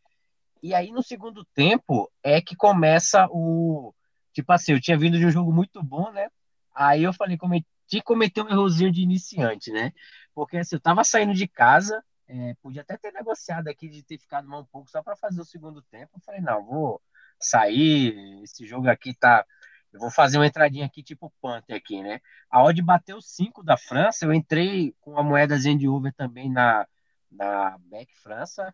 E aí, no segundo tempo, é que começa o. Tipo assim, eu tinha vindo de um jogo muito bom, né? Aí eu falei, cometi, cometer um errozinho de iniciante, né? Porque assim, eu tava saindo de casa, é, podia até ter negociado aqui de ter ficado mais um pouco só para fazer o segundo tempo. Eu falei, não, vou sair, esse jogo aqui tá. Eu vou fazer uma entradinha aqui, tipo Panther aqui, né? A odd bateu 5 da França, eu entrei com a moedazinha de over também na, na Beck França.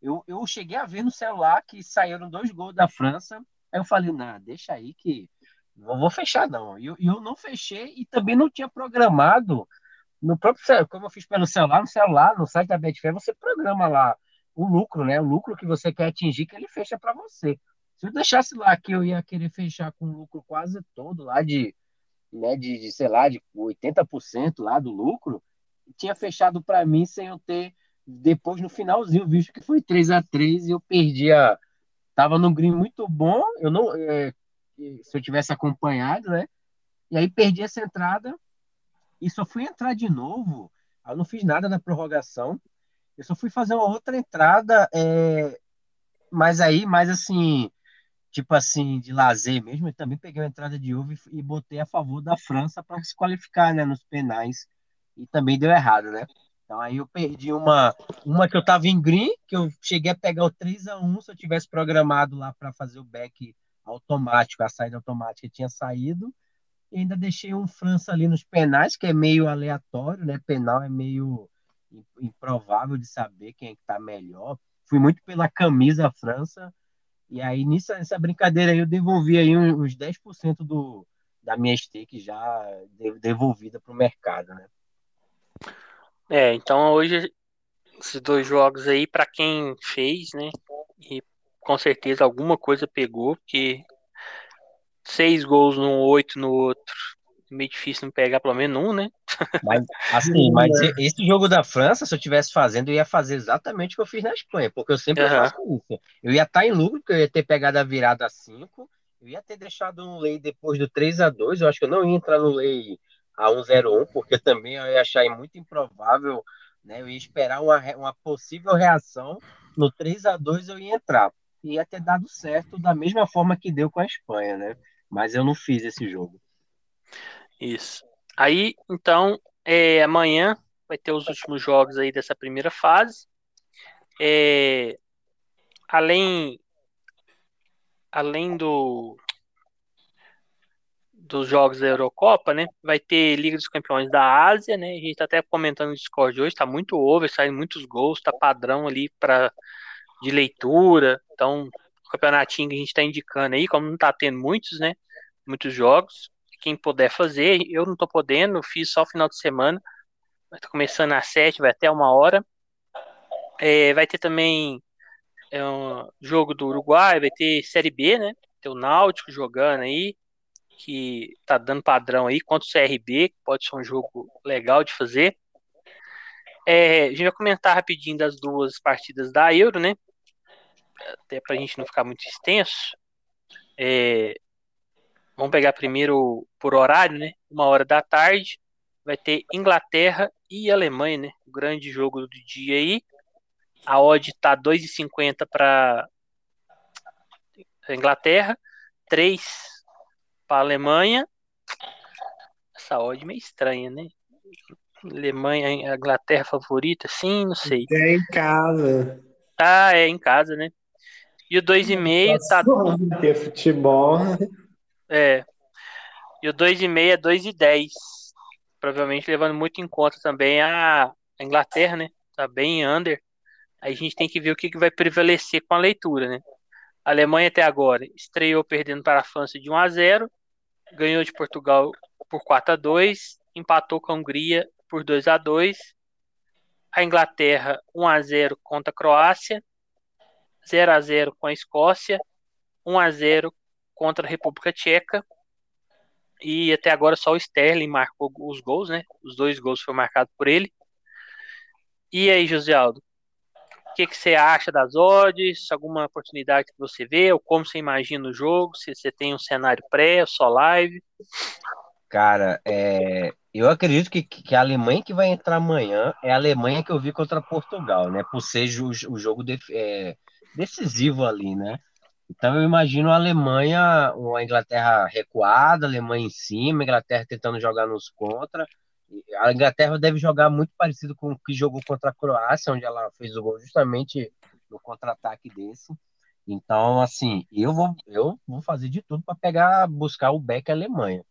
Eu, eu cheguei a ver no celular que saíram dois gols da França. Aí eu falei, não, deixa aí que não vou fechar, não. E eu, eu não fechei e também não tinha programado no próprio como eu fiz pelo celular, no celular, no site da Betfair, você programa lá o lucro, né? O lucro que você quer atingir, que ele fecha para você. Se eu deixasse lá que eu ia querer fechar com lucro quase todo lá de, né, de, de sei lá, de 80% lá do lucro, tinha fechado para mim sem eu ter depois no finalzinho, visto que foi 3 a 3 e eu perdi a tava no green muito bom, eu não é, se eu tivesse acompanhado, né? E aí perdi essa entrada e só fui entrar de novo. Eu não fiz nada na prorrogação. Eu só fui fazer uma outra entrada, é, mas aí, mais assim, tipo assim, de lazer mesmo. Eu também peguei uma entrada de uva e, e botei a favor da França para se qualificar, né, nos penais. E também deu errado, né? Então aí eu perdi uma, uma que eu tava em green, que eu cheguei a pegar o 3 a 1 se eu tivesse programado lá para fazer o back automático, a saída automática tinha saído. E ainda deixei um França ali nos penais, que é meio aleatório, né? Penal é meio improvável de saber quem é que tá melhor. Fui muito pela camisa França. E aí, nessa, nessa brincadeira aí, eu devolvi aí uns 10% do, da minha stake já devolvida para o mercado, né? É, então hoje esses dois jogos aí, para quem fez, né? E com certeza alguma coisa pegou, porque seis gols num, oito no outro. Meio difícil não pegar pelo menos um, né? Mas, assim, mas esse jogo da França, se eu estivesse fazendo, eu ia fazer exatamente o que eu fiz na Espanha, porque eu sempre uhum. faço isso. Eu ia estar em lucro, porque eu ia ter pegado a virada a 5, eu ia ter deixado um lei depois do 3 a 2 eu acho que eu não ia entrar no lei a 101, porque também eu ia achar muito improvável, né? Eu ia esperar uma, uma possível reação, no 3 a 2 eu ia entrar. E ia ter dado certo da mesma forma que deu com a Espanha, né? Mas eu não fiz esse jogo. Isso. Aí, então, é, amanhã vai ter os últimos jogos aí dessa primeira fase. É, além além do dos jogos da Eurocopa, né? Vai ter Liga dos Campeões da Ásia, né? A gente tá até comentando no Discord hoje, tá muito over, saem muitos gols, tá padrão ali para de leitura. Então, o campeonatinho que a gente tá indicando aí, como não tá tendo muitos, né? Muitos jogos, quem puder fazer. Eu não tô podendo, fiz só final de semana. Estar começando às sete, vai até uma hora. É, vai ter também é, um jogo do Uruguai, vai ter Série B, né? Tem o Náutico jogando aí, que tá dando padrão aí, contra o CRB, que pode ser um jogo legal de fazer. É, a gente vai comentar rapidinho das duas partidas da Euro, né? Até pra gente não ficar muito extenso. É, Vamos pegar primeiro por horário, né? Uma hora da tarde. Vai ter Inglaterra e Alemanha, né? O grande jogo do dia aí. A odd tá 2,50 para Inglaterra, 3 para Alemanha. Essa odd meio estranha, né? Alemanha, Inglaterra favorita, sim, não sei. É em casa. Ah, é em casa, né? E o 2,5 tá. Ter futebol. É. E o 2,5 é 2,10. Provavelmente levando muito em conta também a Inglaterra, né? Tá bem under. Aí a gente tem que ver o que, que vai prevalecer com a leitura, né? A Alemanha até agora estreou perdendo para a França de 1 a 0, ganhou de Portugal por 4 a 2, empatou com a Hungria por 2 a 2. A Inglaterra 1 a 0 contra a Croácia, 0 a 0 com a Escócia, 1 a 0 contra a República Tcheca. E até agora só o Sterling marcou os gols, né? Os dois gols foram marcados por ele. E aí, José Aldo? O que, que você acha das odds? Alguma oportunidade que você vê? Ou como você imagina o jogo? Se você tem um cenário pré, só live? Cara, é, eu acredito que, que a Alemanha que vai entrar amanhã é a Alemanha que eu vi contra Portugal, né? Por ser o, o jogo de, é, decisivo ali, né? Então eu imagino a Alemanha, uma Inglaterra recuada, a Alemanha em cima, a Inglaterra tentando jogar nos contra. A Inglaterra deve jogar muito parecido com o que jogou contra a Croácia, onde ela fez o gol justamente no contra-ataque desse. Então, assim, eu vou, eu vou fazer de tudo para pegar, buscar o back Alemanha.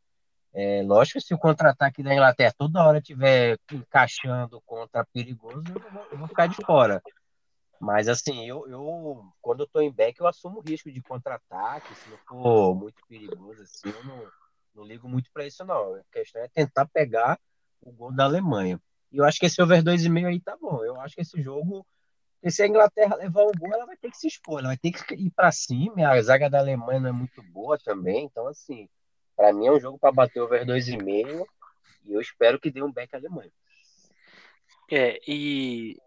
É, lógico que se o contra-ataque da Inglaterra toda hora estiver encaixando contra perigoso, eu vou, eu vou ficar de fora. Mas assim, eu, eu quando eu tô em back, eu assumo o risco de contra-ataque, se não for muito perigoso, assim, eu não, não ligo muito para isso, não. A questão é tentar pegar o gol da Alemanha. E eu acho que esse over 2,5 aí tá bom. Eu acho que esse jogo, se a Inglaterra levar um gol, ela vai ter que se expor, ela vai ter que ir para cima. A zaga da Alemanha não é muito boa também, então assim, para mim é um jogo para bater over 2,5 e eu espero que dê um back Alemanha. É, e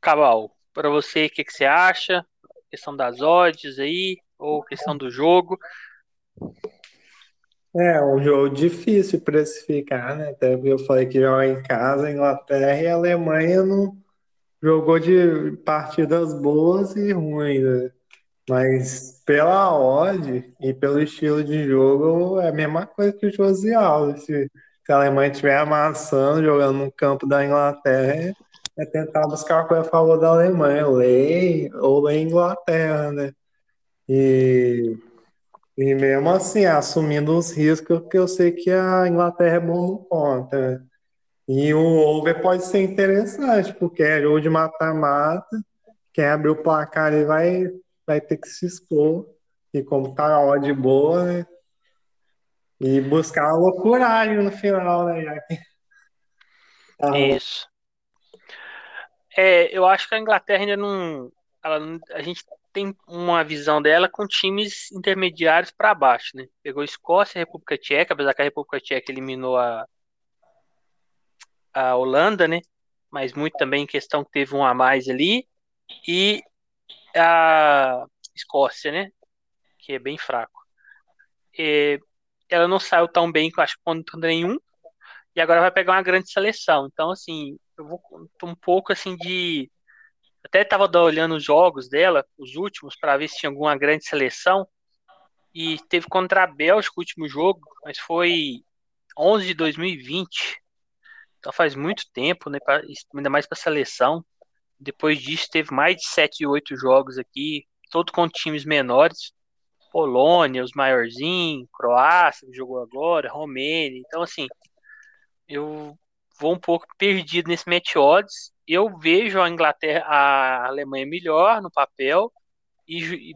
Cabal, para você, o que, que você acha? Questão das odds aí, ou questão do jogo? É, um jogo difícil precificar, né? Até porque eu falei que joga em casa, Inglaterra e Alemanha não jogou de partidas boas e ruins, né? Mas pela odd e pelo estilo de jogo, é a mesma coisa que o José Alves. Se, se a Alemanha estiver amassando, jogando no campo da Inglaterra, é tentar buscar a favor da Alemanha, lei ou lei Inglaterra, né? E, e mesmo assim, assumindo os riscos, porque eu sei que a Inglaterra é bom no ponto, né? E o over pode ser interessante, porque é jogo de mata-mata, quem abrir o placar ele vai, vai ter que se expor, e como tá a odd boa, né? E buscar a loucuragem no final, né? Tá Isso. É, eu acho que a Inglaterra ainda não, ela, a gente tem uma visão dela com times intermediários para baixo, né? Pegou Escócia República Tcheca, apesar que a República Tcheca eliminou a, a Holanda, né? Mas muito também em questão que teve um a mais ali. E a Escócia, né? Que é bem fraco. E ela não saiu tão bem, acho que contra nenhum. E agora vai pegar uma grande seleção. Então, assim, eu vou um pouco assim de até estava olhando os jogos dela, os últimos, para ver se tinha alguma grande seleção. E teve contra a Bélgica o último jogo, mas foi 11 de 2020. Então faz muito tempo, né? Pra, ainda mais para seleção. Depois disso, teve mais de 7, 8 jogos aqui, todo com times menores. Polônia, os maiorzinhos, Croácia, que jogou agora, Romênia. Então, assim, eu vou um pouco perdido nesse match odds eu vejo a Inglaterra, a Alemanha melhor no papel e, e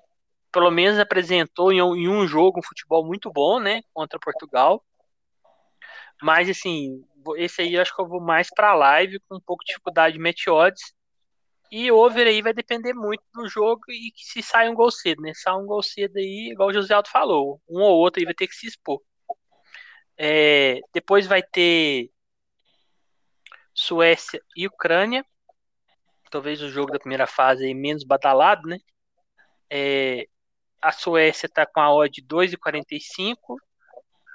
pelo menos apresentou em, em, um jogo um futebol muito bom, né, contra Portugal. Mas assim, esse aí eu acho que eu vou mais para live com um pouco de dificuldade de match odds. E over aí vai depender muito do jogo e que se sai um gol cedo, né? Sai um gol cedo aí, igual o José Aldo falou, um ou outro aí vai ter que se expor. É, depois vai ter Suécia e Ucrânia. Talvez o jogo da primeira fase aí menos batalhado, né? É, a Suécia está com a odd de 2,45,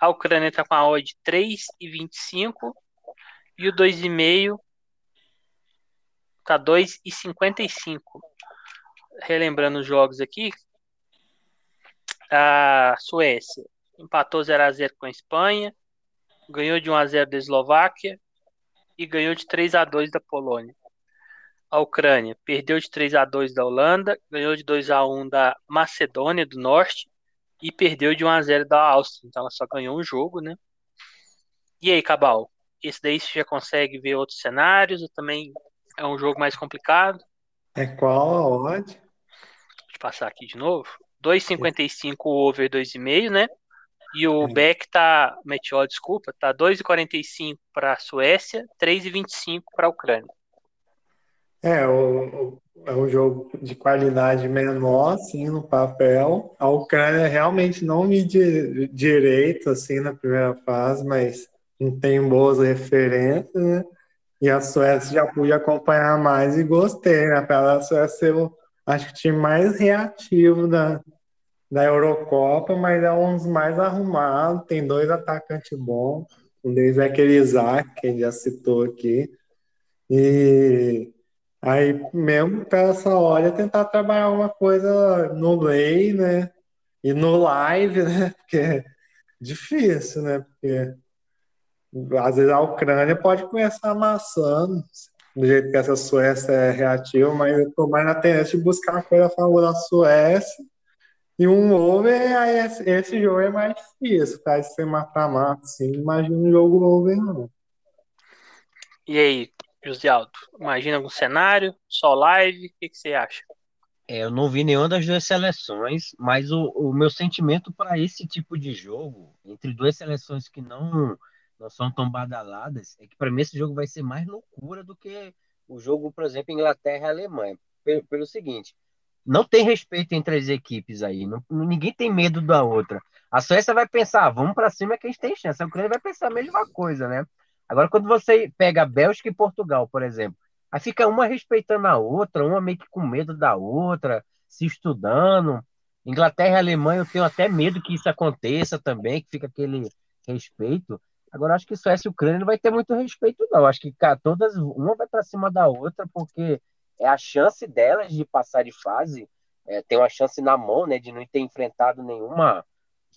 a Ucrânia está com a odd de 3,25 e o 2,5 está 2,55. Relembrando os jogos aqui, a Suécia empatou 0 a 0 com a Espanha, ganhou de 1 a 0 da Eslováquia, e ganhou de 3 a 2 da Polônia. A Ucrânia perdeu de 3 a 2 da Holanda, ganhou de 2 a 1 da Macedônia do Norte e perdeu de 1 a 0 da Áustria. Então ela só ganhou um jogo, né? E aí, Cabal? Esse daí você já consegue ver outros cenários? Ou também é um jogo mais complicado? É qual a odd? Deixa eu passar aqui de novo. 2,55 over 2,5, né? E o Beck tá, Meteor, desculpa, tá 2,45 para a Suécia, 3,25 para a Ucrânia. É, o, é um jogo de qualidade menor, sim, no papel. A Ucrânia realmente não me di, direito, assim, na primeira fase, mas não tem boas referências, né? E a Suécia já pude acompanhar mais e gostei, né? Apesar da Suécia ser, o, acho que o time mais reativo da, da Eurocopa, mas é um dos mais arrumados. Tem dois atacantes bons. Um deles é aquele Isaac, que a gente já citou aqui. E aí, mesmo para essa hora, tentar trabalhar uma coisa no lay, né? E no live, né? Porque é difícil, né? Porque às vezes a Ucrânia pode começar amassando, do jeito que essa Suécia é reativa, mas eu tô mais na tendência de buscar uma coisa a favor da Suécia e um over, aí esse, esse jogo é mais difícil, tá? Se você mata-mata, assim, imagina um jogo over, não. E aí, José Aldo, imagina algum cenário, só live, o que, que você acha? É, eu não vi nenhuma das duas seleções, mas o, o meu sentimento para esse tipo de jogo, entre duas seleções que não, não são tão badaladas, é que para mim esse jogo vai ser mais loucura do que o jogo, por exemplo, Inglaterra e Alemanha. Pelo, pelo seguinte, não tem respeito entre as equipes aí. Não, ninguém tem medo da outra. A Suécia vai pensar, ah, vamos para cima que a gente tem chance. A Ucrânia vai pensar a mesma coisa, né? Agora, quando você pega Bélgica e Portugal, por exemplo, aí fica uma respeitando a outra, uma meio que com medo da outra, se estudando. Inglaterra e Alemanha, eu tenho até medo que isso aconteça também, que fica aquele respeito. Agora, acho que Suécia e Ucrânia não vai ter muito respeito, não. Acho que cara, todas, uma vai para cima da outra, porque é a chance delas de passar de fase, é, tem uma chance na mão, né, de não ter enfrentado nenhuma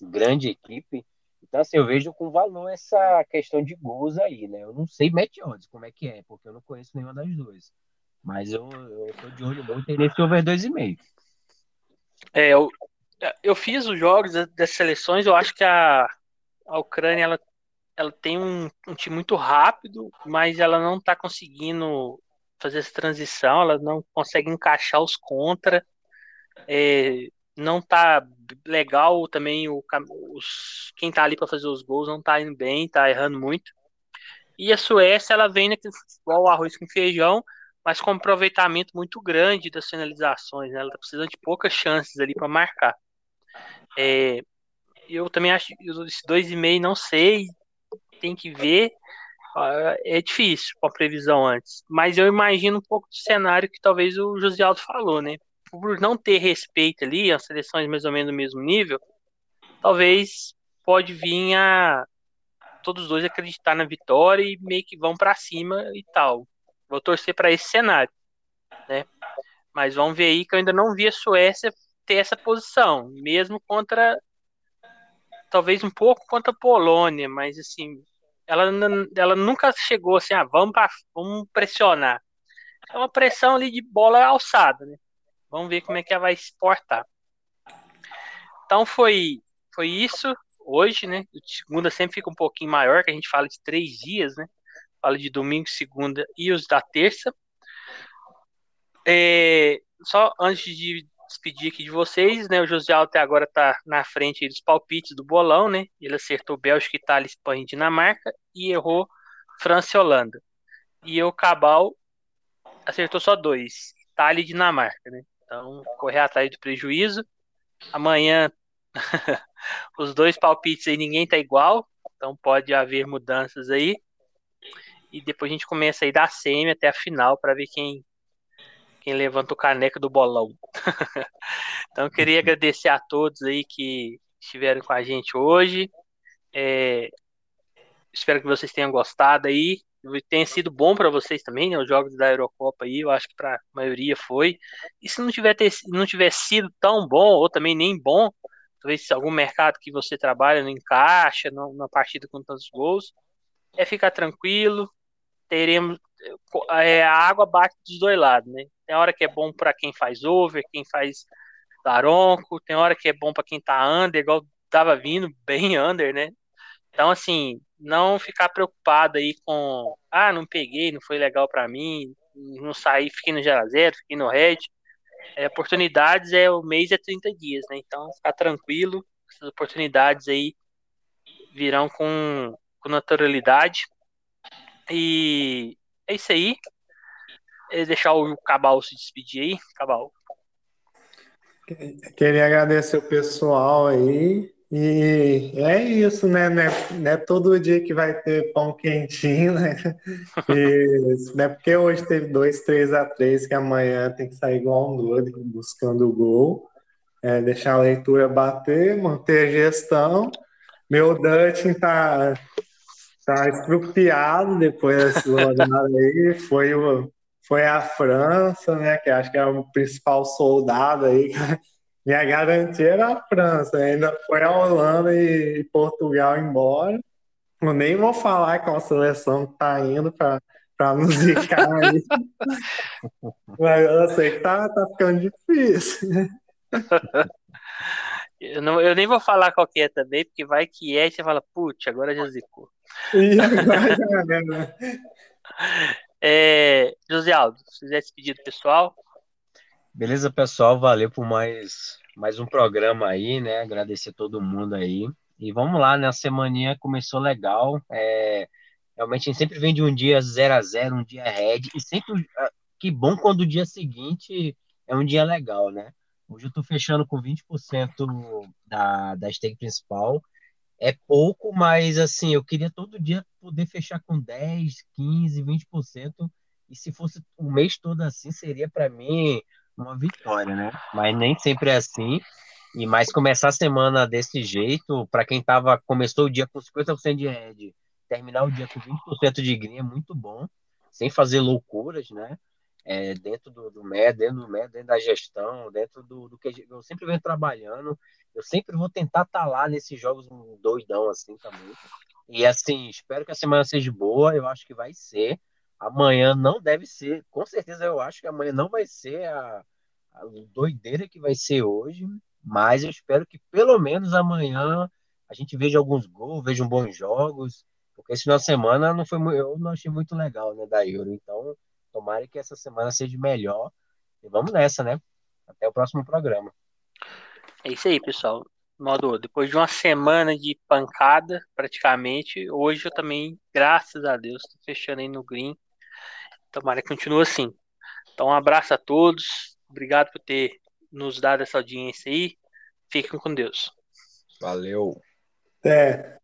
grande equipe. Então, assim, eu vejo com valor essa questão de gols aí, né? Eu não sei match odds como é que é, porque eu não conheço nenhuma das duas. Mas eu, eu tô de olho muito nesse over 2,5. É, eu, eu fiz os jogos das seleções, eu acho que a, a Ucrânia, ela, ela tem um, um time muito rápido, mas ela não está conseguindo fazer essa transição, ela não consegue encaixar os contra. É, não tá legal também o os, quem tá ali para fazer os gols não tá indo bem, tá errando muito. E a Suécia ela vem naquele futebol arroz com feijão, mas com um aproveitamento muito grande das finalizações. Né? Ela está precisando de poucas chances ali para marcar. É, eu também acho esse 2,5 não sei, tem que ver. É difícil com a previsão antes, mas eu imagino um pouco do cenário que talvez o José Aldo falou, né? Por não ter respeito ali, as seleções mais ou menos no mesmo nível, talvez pode vir a todos os dois acreditar na vitória e meio que vão para cima e tal. Vou torcer para esse cenário, né? Mas vamos ver aí que eu ainda não vi a Suécia ter essa posição, mesmo contra talvez um pouco contra a Polônia, mas assim, ela, ela nunca chegou assim, ah, vamos, pra, vamos pressionar. É uma pressão ali de bola alçada, né? Vamos ver como é que ela vai se portar. Então foi, foi isso hoje, né? Segunda sempre fica um pouquinho maior, que a gente fala de três dias, né? Fala de domingo, segunda e os da terça. É, só antes de despedir aqui de vocês, né? O José até agora tá na frente dos palpites do bolão, né? Ele acertou Bélgica, Itália, Espanha e Dinamarca e errou França e Holanda. E o Cabal acertou só dois, Itália e Dinamarca, né? Então, correr atrás do prejuízo. Amanhã, os dois palpites aí, ninguém tá igual, então pode haver mudanças aí. E depois a gente começa aí da semi até a final para ver quem quem levanta o caneco do bolão. então eu queria agradecer a todos aí que estiveram com a gente hoje. É, espero que vocês tenham gostado aí. Tenha sido bom para vocês também, né? Os jogos da Eurocopa aí, eu acho que para a maioria foi. E se não tiver, ter, não tiver sido tão bom, ou também nem bom, talvez algum mercado que você trabalha não encaixa numa partida com tantos gols, é ficar tranquilo. Teremos. É, a água bate dos dois lados, né? Tem hora que é bom para quem faz over, quem faz daronco, tem hora que é bom para quem tá under, igual tava vindo bem under, né? Então, assim, não ficar preocupado aí com, ah, não peguei, não foi legal para mim, não saí, fiquei no 0 a 0 fiquei no red. É, oportunidades é o mês é 30 dias, né? Então, ficar tranquilo, essas oportunidades aí virão com, com naturalidade. E é isso aí deixar o Cabal se despedir aí. Cabal. Queria agradecer o pessoal aí. E é isso, né? Não é, não é todo dia que vai ter pão quentinho, né? E, não é porque hoje teve 2, 3 a 3 que amanhã tem que sair igual um doido buscando o gol. É, deixar a leitura bater, manter a gestão. Meu Dutton tá, tá estrupiado depois dessa rodada aí. Foi o, foi a França, né? Que acho que é o principal soldado aí. Minha garantia era a França, ainda foi a Holanda e Portugal embora. Eu nem vou falar com a seleção que tá indo para nos zicar aí. Mas eu sei que tá, tá ficando difícil. Eu, não, eu nem vou falar qual que é também, porque vai que é e você fala, putz, agora já zicou. É, José Aldo, se quiser despedir do pessoal. Beleza, pessoal, valeu por mais, mais um programa aí, né? Agradecer todo mundo aí. E vamos lá, né? A semaninha começou legal. É, realmente a gente sempre vem de um dia 0 a 0 um dia red, e sempre ah, que bom quando o dia seguinte é um dia legal, né? Hoje eu tô fechando com 20% da, da stake principal é pouco, mas assim, eu queria todo dia poder fechar com 10, 15, 20%. E se fosse o mês todo assim, seria para mim uma vitória, né? Mas nem sempre é assim. E mais começar a semana desse jeito, para quem tava começou o dia com 50% de red, terminar o dia com 20% de green é muito bom, sem fazer loucuras, né? É, dentro do, do MED, dentro do MED, dentro da gestão, dentro do, do que eu sempre venho trabalhando. Eu sempre vou tentar estar tá lá nesses jogos doidão assim também. E assim, espero que a semana seja boa. Eu acho que vai ser. Amanhã não deve ser. Com certeza eu acho que amanhã não vai ser a, a doideira que vai ser hoje. Mas eu espero que pelo menos amanhã a gente veja alguns gols, veja bons jogos. Porque esse final de semana não foi eu não achei muito legal, né, da Euro. Então, tomara que essa semana seja melhor. E vamos nessa, né? Até o próximo programa. É isso aí, pessoal. Modo, depois de uma semana de pancada, praticamente, hoje eu também, graças a Deus, tô fechando aí no green. Tomara que continue assim. Então, um abraço a todos. Obrigado por ter nos dado essa audiência aí. Fiquem com Deus. Valeu. É.